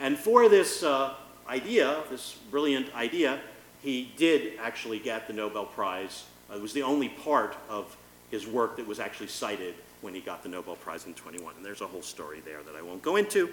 And for this uh, idea, this brilliant idea, he did actually get the Nobel Prize. Uh, it was the only part of his work that was actually cited when he got the Nobel Prize in 21. And there's a whole story there that I won't go into.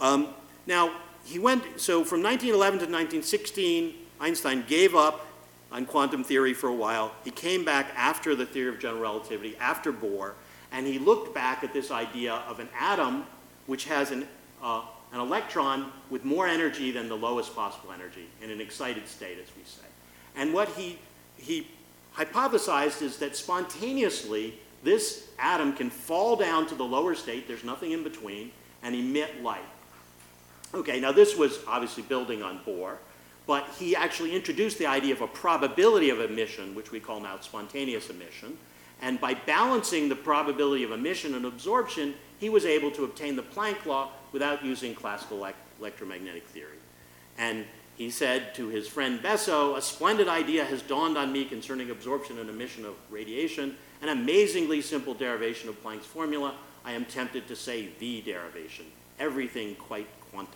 Um, now, he went, so from 1911 to 1916, Einstein gave up on quantum theory for a while. He came back after the theory of general relativity, after Bohr, and he looked back at this idea of an atom which has an, uh, an electron with more energy than the lowest possible energy in an excited state, as we say. And what he, he hypothesized is that spontaneously this atom can fall down to the lower state, there's nothing in between, and emit light. Okay, now this was obviously building on Bohr, but he actually introduced the idea of a probability of emission, which we call now spontaneous emission. And by balancing the probability of emission and absorption, he was able to obtain the Planck law without using classical elect electromagnetic theory. And he said to his friend Besso, a splendid idea has dawned on me concerning absorption and emission of radiation, an amazingly simple derivation of Planck's formula. I am tempted to say the derivation, everything quite quantic.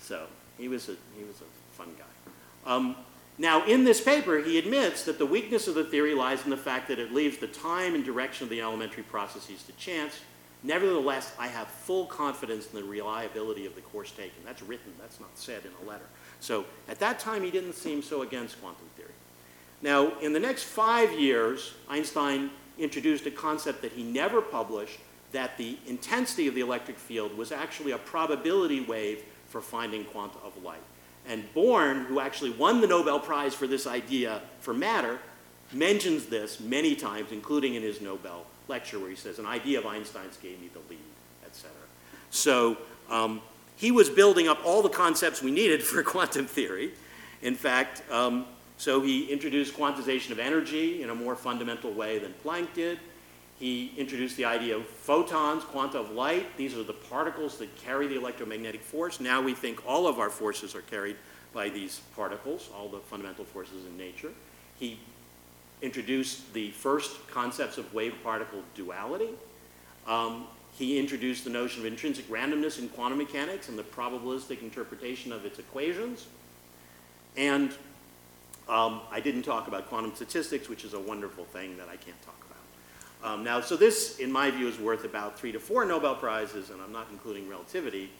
So he was a, he was a fun guy. Um, now, in this paper, he admits that the weakness of the theory lies in the fact that it leaves the time and direction of the elementary processes to chance. Nevertheless, I have full confidence in the reliability of the course taken. That's written, that's not said in a letter. So at that time, he didn't seem so against quantum theory. Now, in the next five years, Einstein introduced a concept that he never published that the intensity of the electric field was actually a probability wave for finding quanta of light. And Born, who actually won the Nobel Prize for this idea for matter, mentions this many times, including in his Nobel lecture, where he says, An idea of Einstein's gave me the lead, etc. So um, he was building up all the concepts we needed for quantum theory. In fact, um, so he introduced quantization of energy in a more fundamental way than Planck did. He introduced the idea of photons, quanta of light. These are the particles that carry the electromagnetic force. Now we think all of our forces are carried by these particles, all the fundamental forces in nature. He introduced the first concepts of wave particle duality. Um, he introduced the notion of intrinsic randomness in quantum mechanics and the probabilistic interpretation of its equations. And um, I didn't talk about quantum statistics, which is a wonderful thing that I can't talk about. Um, now, so this, in my view, is worth about three to four Nobel Prizes, and I'm not including relativity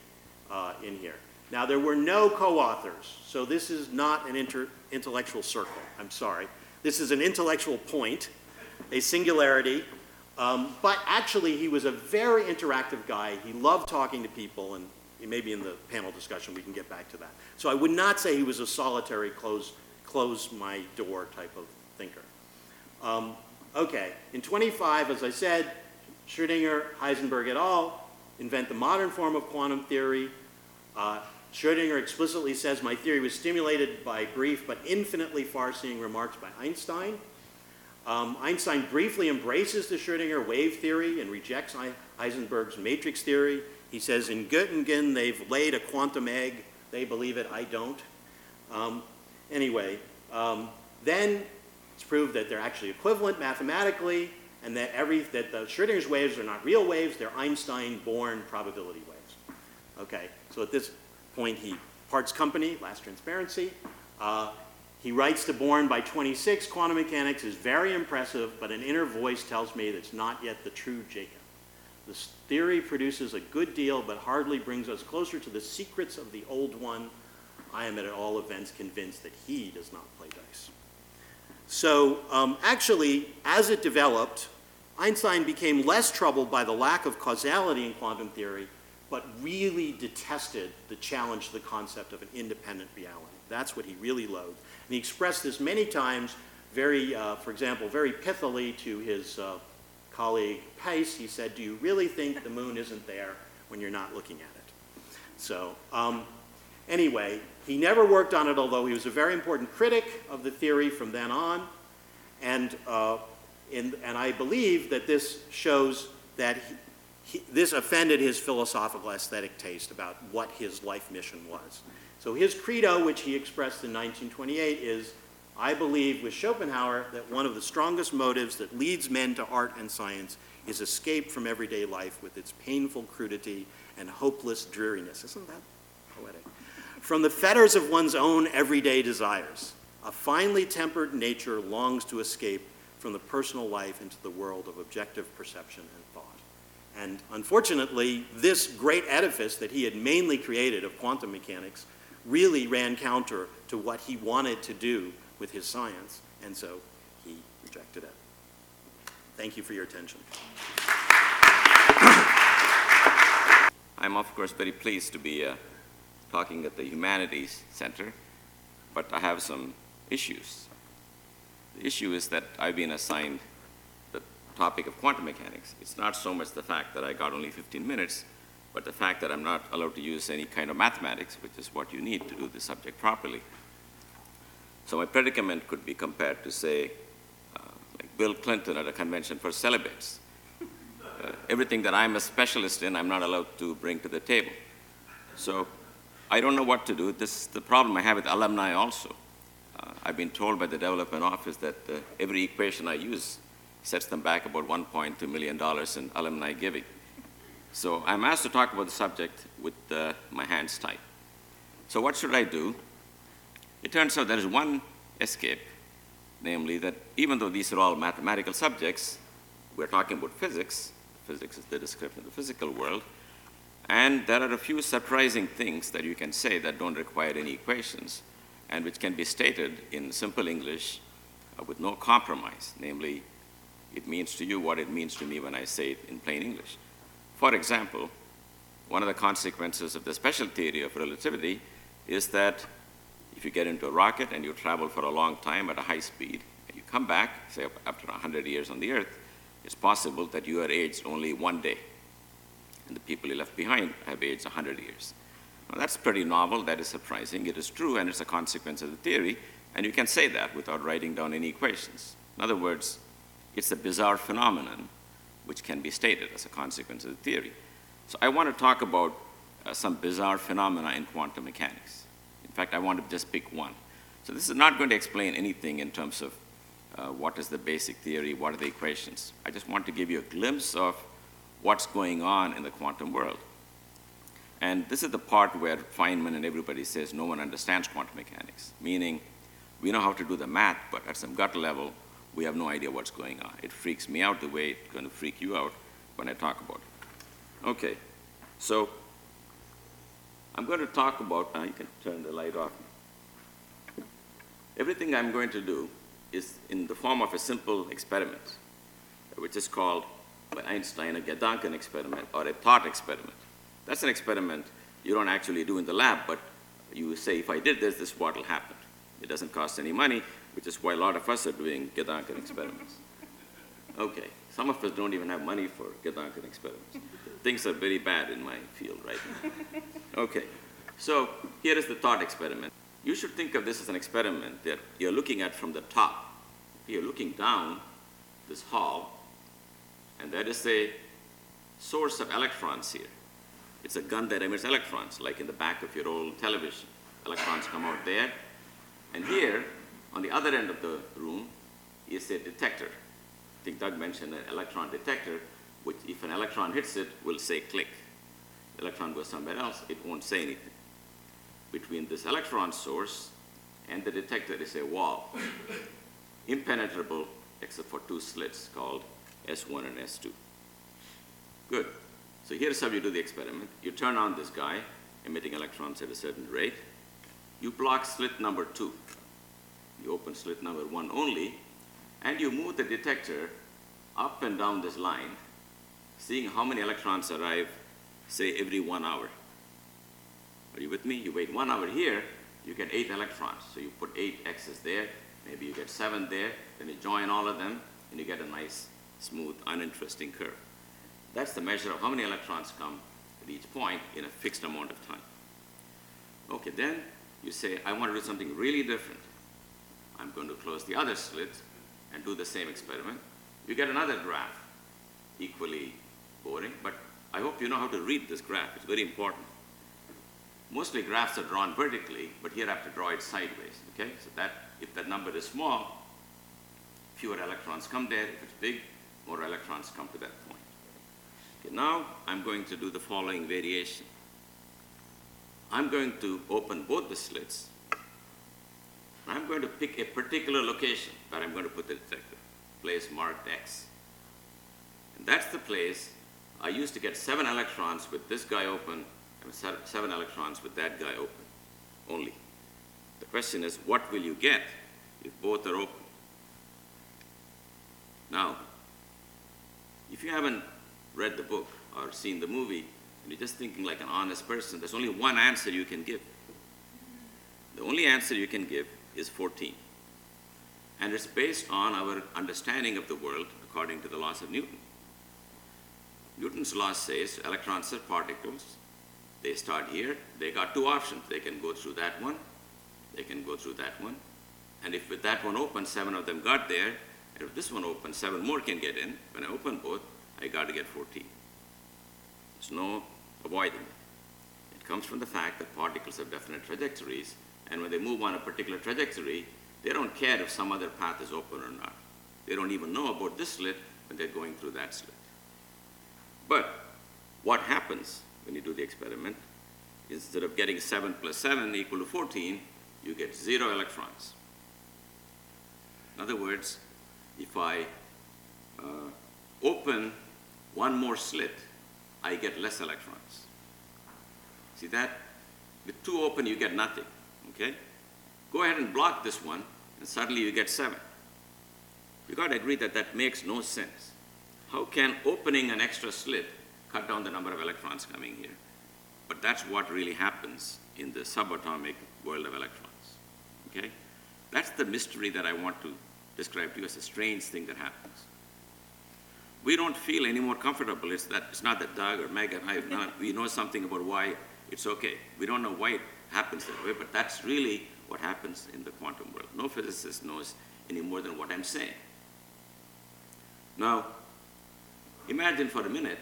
uh, in here. Now, there were no co-authors, so this is not an intellectual circle. I'm sorry. This is an intellectual point, a singularity. Um, but actually, he was a very interactive guy. He loved talking to people, and maybe in the panel discussion we can get back to that. So I would not say he was a solitary, close, close my door type of thinker. Um, okay, in 25, as I said, Schrödinger, Heisenberg et al. invent the modern form of quantum theory. Uh, Schrödinger explicitly says my theory was stimulated by brief but infinitely far-seeing remarks by Einstein. Um, Einstein briefly embraces the Schrödinger wave theory and rejects Heisenberg's matrix theory. He says in Göttingen they've laid a quantum egg. They believe it, I don't. Um, anyway, um, then it's proved that they're actually equivalent mathematically and that, every, that the Schrödinger's waves are not real waves, they're Einstein-Born probability waves. Okay, so at this point he parts company, last transparency. Uh, he writes to Born by 26, quantum mechanics is very impressive, but an inner voice tells me that's not yet the true Jacob. This theory produces a good deal, but hardly brings us closer to the secrets of the old one. I am at all events convinced that he does not play dice. So um, actually, as it developed, Einstein became less troubled by the lack of causality in quantum theory but really detested the challenge to the concept of an independent reality. That's what he really loathed. And he expressed this many times, very, uh, for example, very pithily to his uh, colleague Pais. He said, Do you really think the moon isn't there when you're not looking at it? So, um, anyway, he never worked on it, although he was a very important critic of the theory from then on. And, uh, in, and I believe that this shows that he, this offended his philosophical aesthetic taste about what his life mission was. So his credo, which he expressed in 1928, is I believe with Schopenhauer that one of the strongest motives that leads men to art and science is escape from everyday life with its painful crudity and hopeless dreariness. Isn't that poetic. From the fetters of one's own everyday desires, a finely tempered nature longs to escape from the personal life into the world of objective perception and thought. And unfortunately, this great edifice that he had mainly created of quantum mechanics really ran counter to what he wanted to do with his science, and so he rejected it. Thank you for your attention. I'm, of course, very pleased to be uh, talking at the Humanities Center, but I have some issues. The issue is that I've been assigned topic of quantum mechanics. It's not so much the fact that I got only 15 minutes, but the fact that I'm not allowed to use any kind of mathematics, which is what you need to do the subject properly. So my predicament could be compared to, say, uh, like Bill Clinton at a convention for celibates. Uh, everything that I'm a specialist in, I'm not allowed to bring to the table. So I don't know what to do. This is the problem I have with alumni also. Uh, I've been told by the development office that uh, every equation I use sets them back about $1.2 million in alumni giving. So I'm asked to talk about the subject with uh, my hands tied. So what should I do? It turns out there is one escape, namely that even though these are all mathematical subjects, we're talking about physics. Physics is the description of the physical world. And there are a few surprising things that you can say that don't require any equations and which can be stated in simple English uh, with no compromise. Namely, it means to you what it means to me when I say it in plain English. For example, one of the consequences of the special theory of relativity is that if you get into a rocket and you travel for a long time at a high speed, and you come back, say after 100 years on the Earth, it's possible that you are aged only one day and the people you left behind have aged 100 years. Now, that's pretty novel, that is surprising. It is true, and it's a consequence of the theory, and you can say that without writing down any equations. In other words, it's a bizarre phenomenon which can be stated as a consequence of the theory. So I want to talk about uh, some bizarre phenomena in quantum mechanics. In fact, I want to just pick one. So this is not going to explain anything in terms of uh, what is the basic theory, what are the equations. I just want to give you a glimpse of what's going on in the quantum world. And this is the part where Feynman and everybody says no one understands quantum mechanics, meaning we know how to do the math, but at some gut level, we have no idea what's going on. It freaks me out the way it's going to freak you out when I talk about it. Okay, so I'm going to talk about, uh, you can turn the light off. Everything I'm going to do is in the form of a simple experiment, which is called by Einstein a Gedanken experiment or a thought experiment. That's an experiment you don't actually do in the lab, but you say, if I did this, this is what will happen. It doesn't cost any money, which is why a lot of us are doing Gedanken experiments. Okay, some of us don't even have money for Gedanken experiments. Things are very bad in my field right now. Okay, so here is the thought experiment. You should think of this as an experiment that you're looking at from the top. You're looking down this hall, and there is a source of electrons here. It's a gun that emits electrons, like in the back of your old television. Electrons come out there. And here, on the other end of the room, is a detector. I think Doug mentioned an electron detector, which if an electron hits it, will say click. The electron goes somewhere else, it won't say anything. Between this electron source and the detector is a wall, impenetrable except for two slits called S1 and S2. Good. So here's how you do the experiment. You turn on this guy, emitting electrons at a certain rate. You block slit number two. You open slit number one only, and you move the detector up and down this line, seeing how many electrons arrive, say, every one hour. Are you with me? You wait one hour here, you get eight electrons. So you put eight X's there, maybe you get seven there, then you join all of them, and you get a nice, smooth, uninteresting curve. That's the measure of how many electrons come at each point in a fixed amount of time. Okay, then you say, I want to do something really different. I'm going to close the other slit and do the same experiment. You get another graph, equally boring, but I hope you know how to read this graph. It's very important. Mostly graphs are drawn vertically, but here I have to draw it sideways, okay? So that, if that number is small, fewer electrons come there. If it's big, more electrons come to that point. Okay, now I'm going to do the following variation. I'm going to open both the slits. I'm going to pick a particular location where I'm going to put the detector, place marked X. And that's the place I used to get seven electrons with this guy open and seven electrons with that guy open only. The question is, what will you get if both are open? Now, if you haven't read the book or seen the movie, and you're just thinking like an honest person, there's only one answer you can give. The only answer you can give is 14. And it's based on our understanding of the world according to the laws of Newton. Newton's law says electrons are particles. They start here. They got two options. They can go through that one. They can go through that one. And if with that one open, seven of them got there. And if this one opens, seven more can get in. When I open both, I got to get 14. There's no avoiding it. It comes from the fact that particles have definite trajectories, and when they move on a particular trajectory, they don't care if some other path is open or not. They don't even know about this slit when they're going through that slit. But what happens when you do the experiment, instead of getting 7 plus 7 equal to 14, you get zero electrons. In other words, if I uh, open one more slit, I get less electrons. See that? With two open, you get nothing, okay? Go ahead and block this one, and suddenly you get seven. You got to agree that that makes no sense. How can opening an extra slit cut down the number of electrons coming here? But that's what really happens in the subatomic world of electrons, okay? That's the mystery that I want to describe to you as a strange thing that happens we don't feel any more comfortable. It's, that, it's not that Doug or Meg and I, we know something about why it's okay. We don't know why happens that way, but that's really what happens in the quantum world. No physicist knows any more than what I'm saying. Now, imagine for a minute,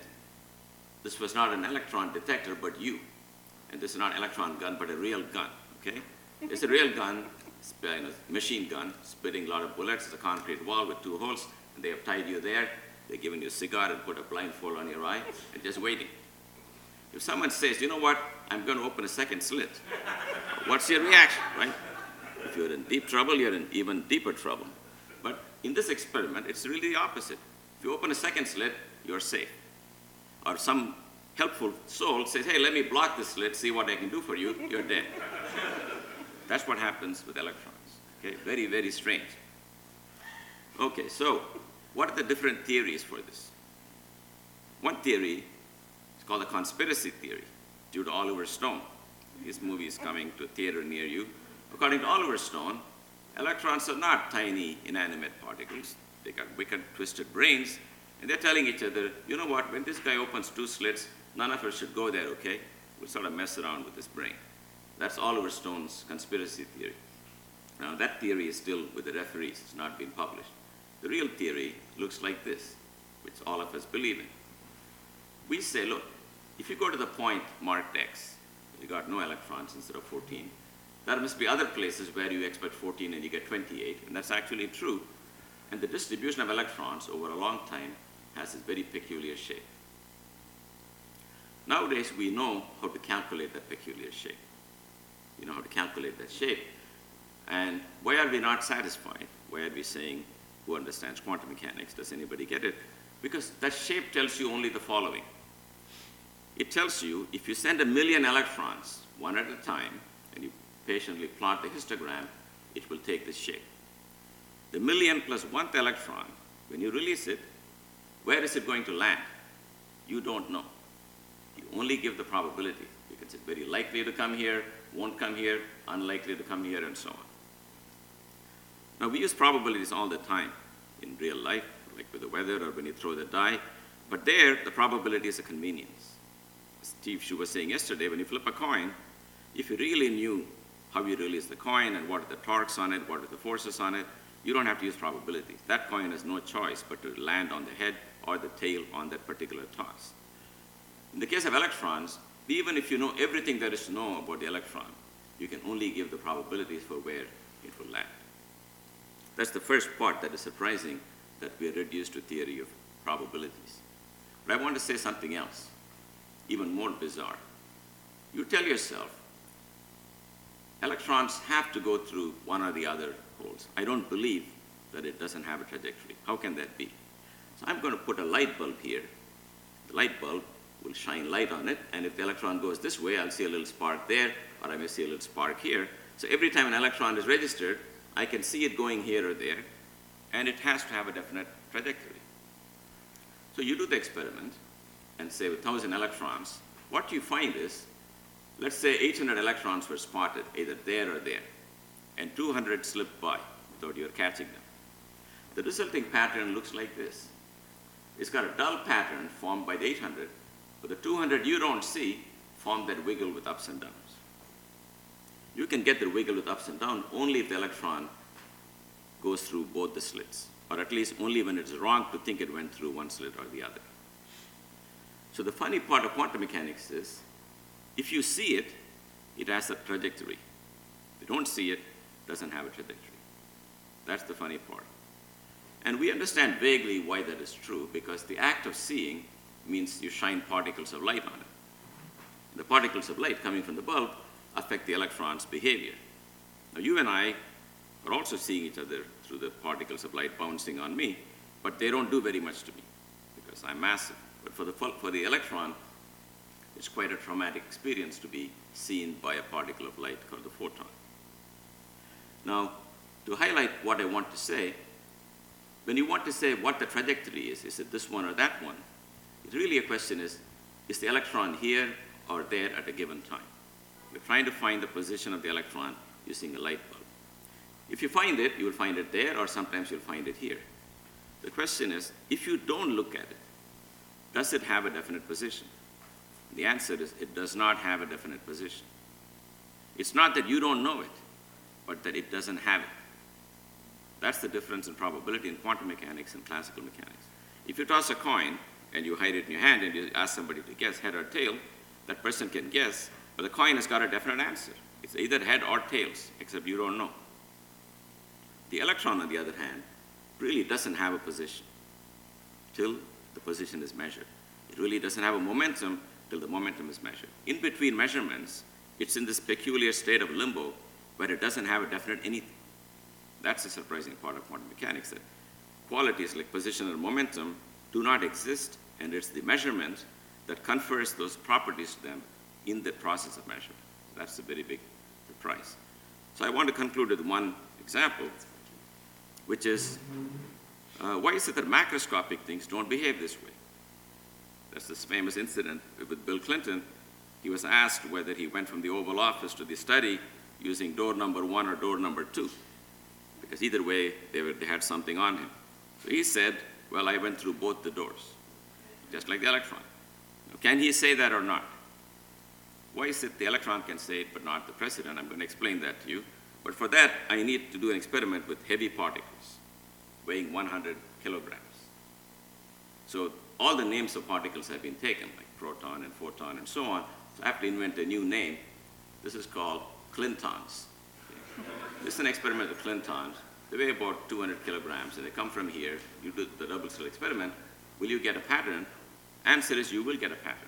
this was not an electron detector, but you. And this is not an electron gun, but a real gun, okay? It's a real gun, a machine gun, spitting a lot of bullets. It's a concrete wall with two holes, and they have tied you there They've given you a cigar and put a blindfold on your eye and just waiting. If someone says, you know what, I'm going to open a second slit, what's your reaction, right? If you're in deep trouble, you're in even deeper trouble. But in this experiment, it's really the opposite. If you open a second slit, you're safe. Or some helpful soul says, hey, let me block this slit, see what I can do for you, you're dead. That's what happens with electrons. Okay, very, very strange. Okay, so what are the different theories for this? One theory called the conspiracy theory, due to Oliver Stone. His movie is coming to a theater near you. According to Oliver Stone, electrons are not tiny, inanimate particles. They got wicked, twisted brains, and they're telling each other, you know what, when this guy opens two slits, none of us should go there, okay? We'll sort of mess around with his brain. That's Oliver Stone's conspiracy theory. Now, that theory is still with the referees. It's not been published. The real theory looks like this, which all of us believe in. We say, look, if you go to the point marked X, you got no electrons instead of 14, there must be other places where you expect 14 and you get 28, and that's actually true. And the distribution of electrons over a long time has this very peculiar shape. Nowadays, we know how to calculate that peculiar shape. You know how to calculate that shape. And why are we not satisfied? Why are we saying who understands quantum mechanics. Does anybody get it? Because that shape tells you only the following. It tells you if you send a million electrons one at a time and you patiently plot the histogram, it will take this shape. The million plus one electron, when you release it, where is it going to land? You don't know. You only give the probability because it's very likely to come here, won't come here, unlikely to come here, and so on. Now, we use probabilities all the time in real life, like with the weather or when you throw the die, but there, the probability is a convenience. Steve Chu was saying yesterday, when you flip a coin, if you really knew how you release the coin and what are the torques on it, what are the forces on it, you don't have to use probabilities. That coin has no choice but to land on the head or the tail on that particular toss. In the case of electrons, even if you know everything there is to know about the electron, you can only give the probabilities for where it will land. That's the first part that is surprising that we are reduced to theory of probabilities. But I want to say something else, even more bizarre. You tell yourself electrons have to go through one or the other holes. I don't believe that it doesn't have a trajectory. How can that be? So I'm going to put a light bulb here. The light bulb will shine light on it, and if the electron goes this way, I'll see a little spark there, or I may see a little spark here. So every time an electron is registered, I can see it going here or there, and it has to have a definite trajectory. So you do the experiment and say with 1,000 electrons, what you find is, let's say 800 electrons were spotted either there or there, and 200 slipped by without your catching them. The resulting pattern looks like this. It's got a dull pattern formed by the 800, but the 200 you don't see form that wiggle with ups and downs. You can get the wiggle with ups and downs only if the electron goes through both the slits, or at least only when it's wrong to think it went through one slit or the other. So the funny part of quantum mechanics is, if you see it, it has a trajectory. If you don't see it, it doesn't have a trajectory. That's the funny part. And we understand vaguely why that is true, because the act of seeing means you shine particles of light on it. The particles of light coming from the bulb affect the electron's behavior. Now, you and I are also seeing each other through the particles of light bouncing on me, but they don't do very much to me because I'm massive. But for the, for the electron, it's quite a traumatic experience to be seen by a particle of light called the photon. Now, to highlight what I want to say, when you want to say what the trajectory is, is it this one or that one? It's really a question is, is the electron here or there at a given time? We're trying to find the position of the electron using a light bulb. If you find it, you'll find it there, or sometimes you'll find it here. The question is, if you don't look at it, does it have a definite position? The answer is, it does not have a definite position. It's not that you don't know it, but that it doesn't have it. That's the difference in probability in quantum mechanics and classical mechanics. If you toss a coin and you hide it in your hand and you ask somebody to guess head or tail, that person can guess, but the coin has got a definite answer. It's either head or tails, except you don't know. The electron, on the other hand, really doesn't have a position till the position is measured. It really doesn't have a momentum till the momentum is measured. In between measurements, it's in this peculiar state of limbo where it doesn't have a definite anything. That's the surprising part of quantum mechanics, that qualities like position and momentum do not exist, and it's the measurement that confers those properties to them in the process of measurement. That's a very big surprise. So I want to conclude with one example which is uh, why is it that macroscopic things don't behave this way? That's this famous incident with Bill Clinton. He was asked whether he went from the Oval Office to the study using door number one or door number two, because either way, they, were, they had something on him. So he said, well, I went through both the doors, just like the electron. Now, can he say that or not? Why is it the electron can say it, but not the president? I'm going to explain that to you. But for that, I need to do an experiment with heavy particles weighing 100 kilograms. So all the names of particles have been taken, like proton and photon and so on. So I have to invent a new name. This is called clintons. this is an experiment with clintons. They weigh about 200 kilograms, and they come from here. You do the double slit experiment. Will you get a pattern? Answer is you will get a pattern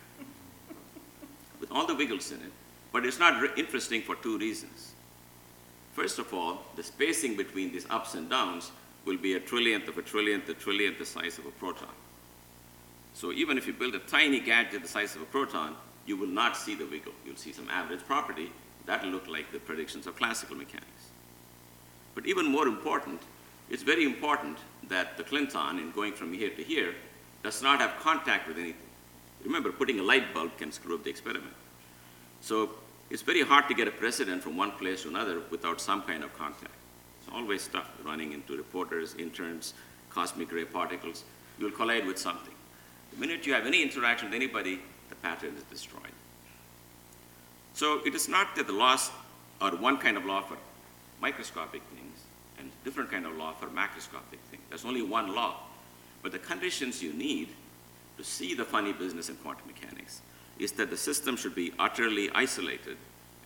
with all the wiggles in it. But it's not interesting for two reasons. First of all, the spacing between these ups and downs will be a trillionth of a trillionth, a trillionth the size of a proton. So even if you build a tiny gadget the size of a proton, you will not see the wiggle. You'll see some average property. That'll look like the predictions of classical mechanics. But even more important, it's very important that the Clinton, in going from here to here, does not have contact with anything. Remember, putting a light bulb can screw up the experiment. So it's very hard to get a precedent from one place to another without some kind of contact. Always tough running into reporters, interns, cosmic ray particles. You'll collide with something. The minute you have any interaction with anybody, the pattern is destroyed. So it is not that the laws are one kind of law for microscopic things and different kind of law for macroscopic things. There's only one law. But the conditions you need to see the funny business in quantum mechanics is that the system should be utterly isolated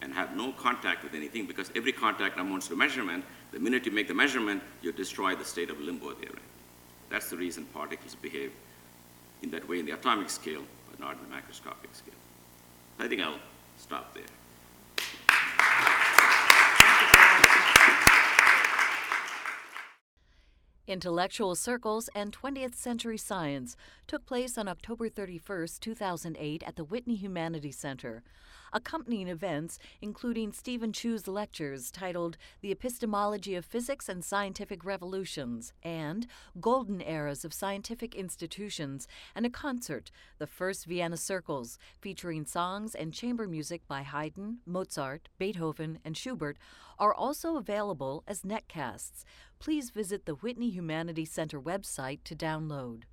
and have no contact with anything because every contact amounts to measurement. The minute you make the measurement, you destroy the state of limbo there. That's the reason particles behave in that way in the atomic scale, but not in the macroscopic scale. I think I'll stop there. Intellectual Circles and 20th Century Science took place on October 31, 2008, at the Whitney Humanities Center. Accompanying events, including Steven Chu's lectures titled The Epistemology of Physics and Scientific Revolutions and Golden Eras of Scientific Institutions, and a concert, the first Vienna Circles, featuring songs and chamber music by Haydn, Mozart, Beethoven, and Schubert, are also available as netcasts. Please visit the Whitney Humanities Center website to download.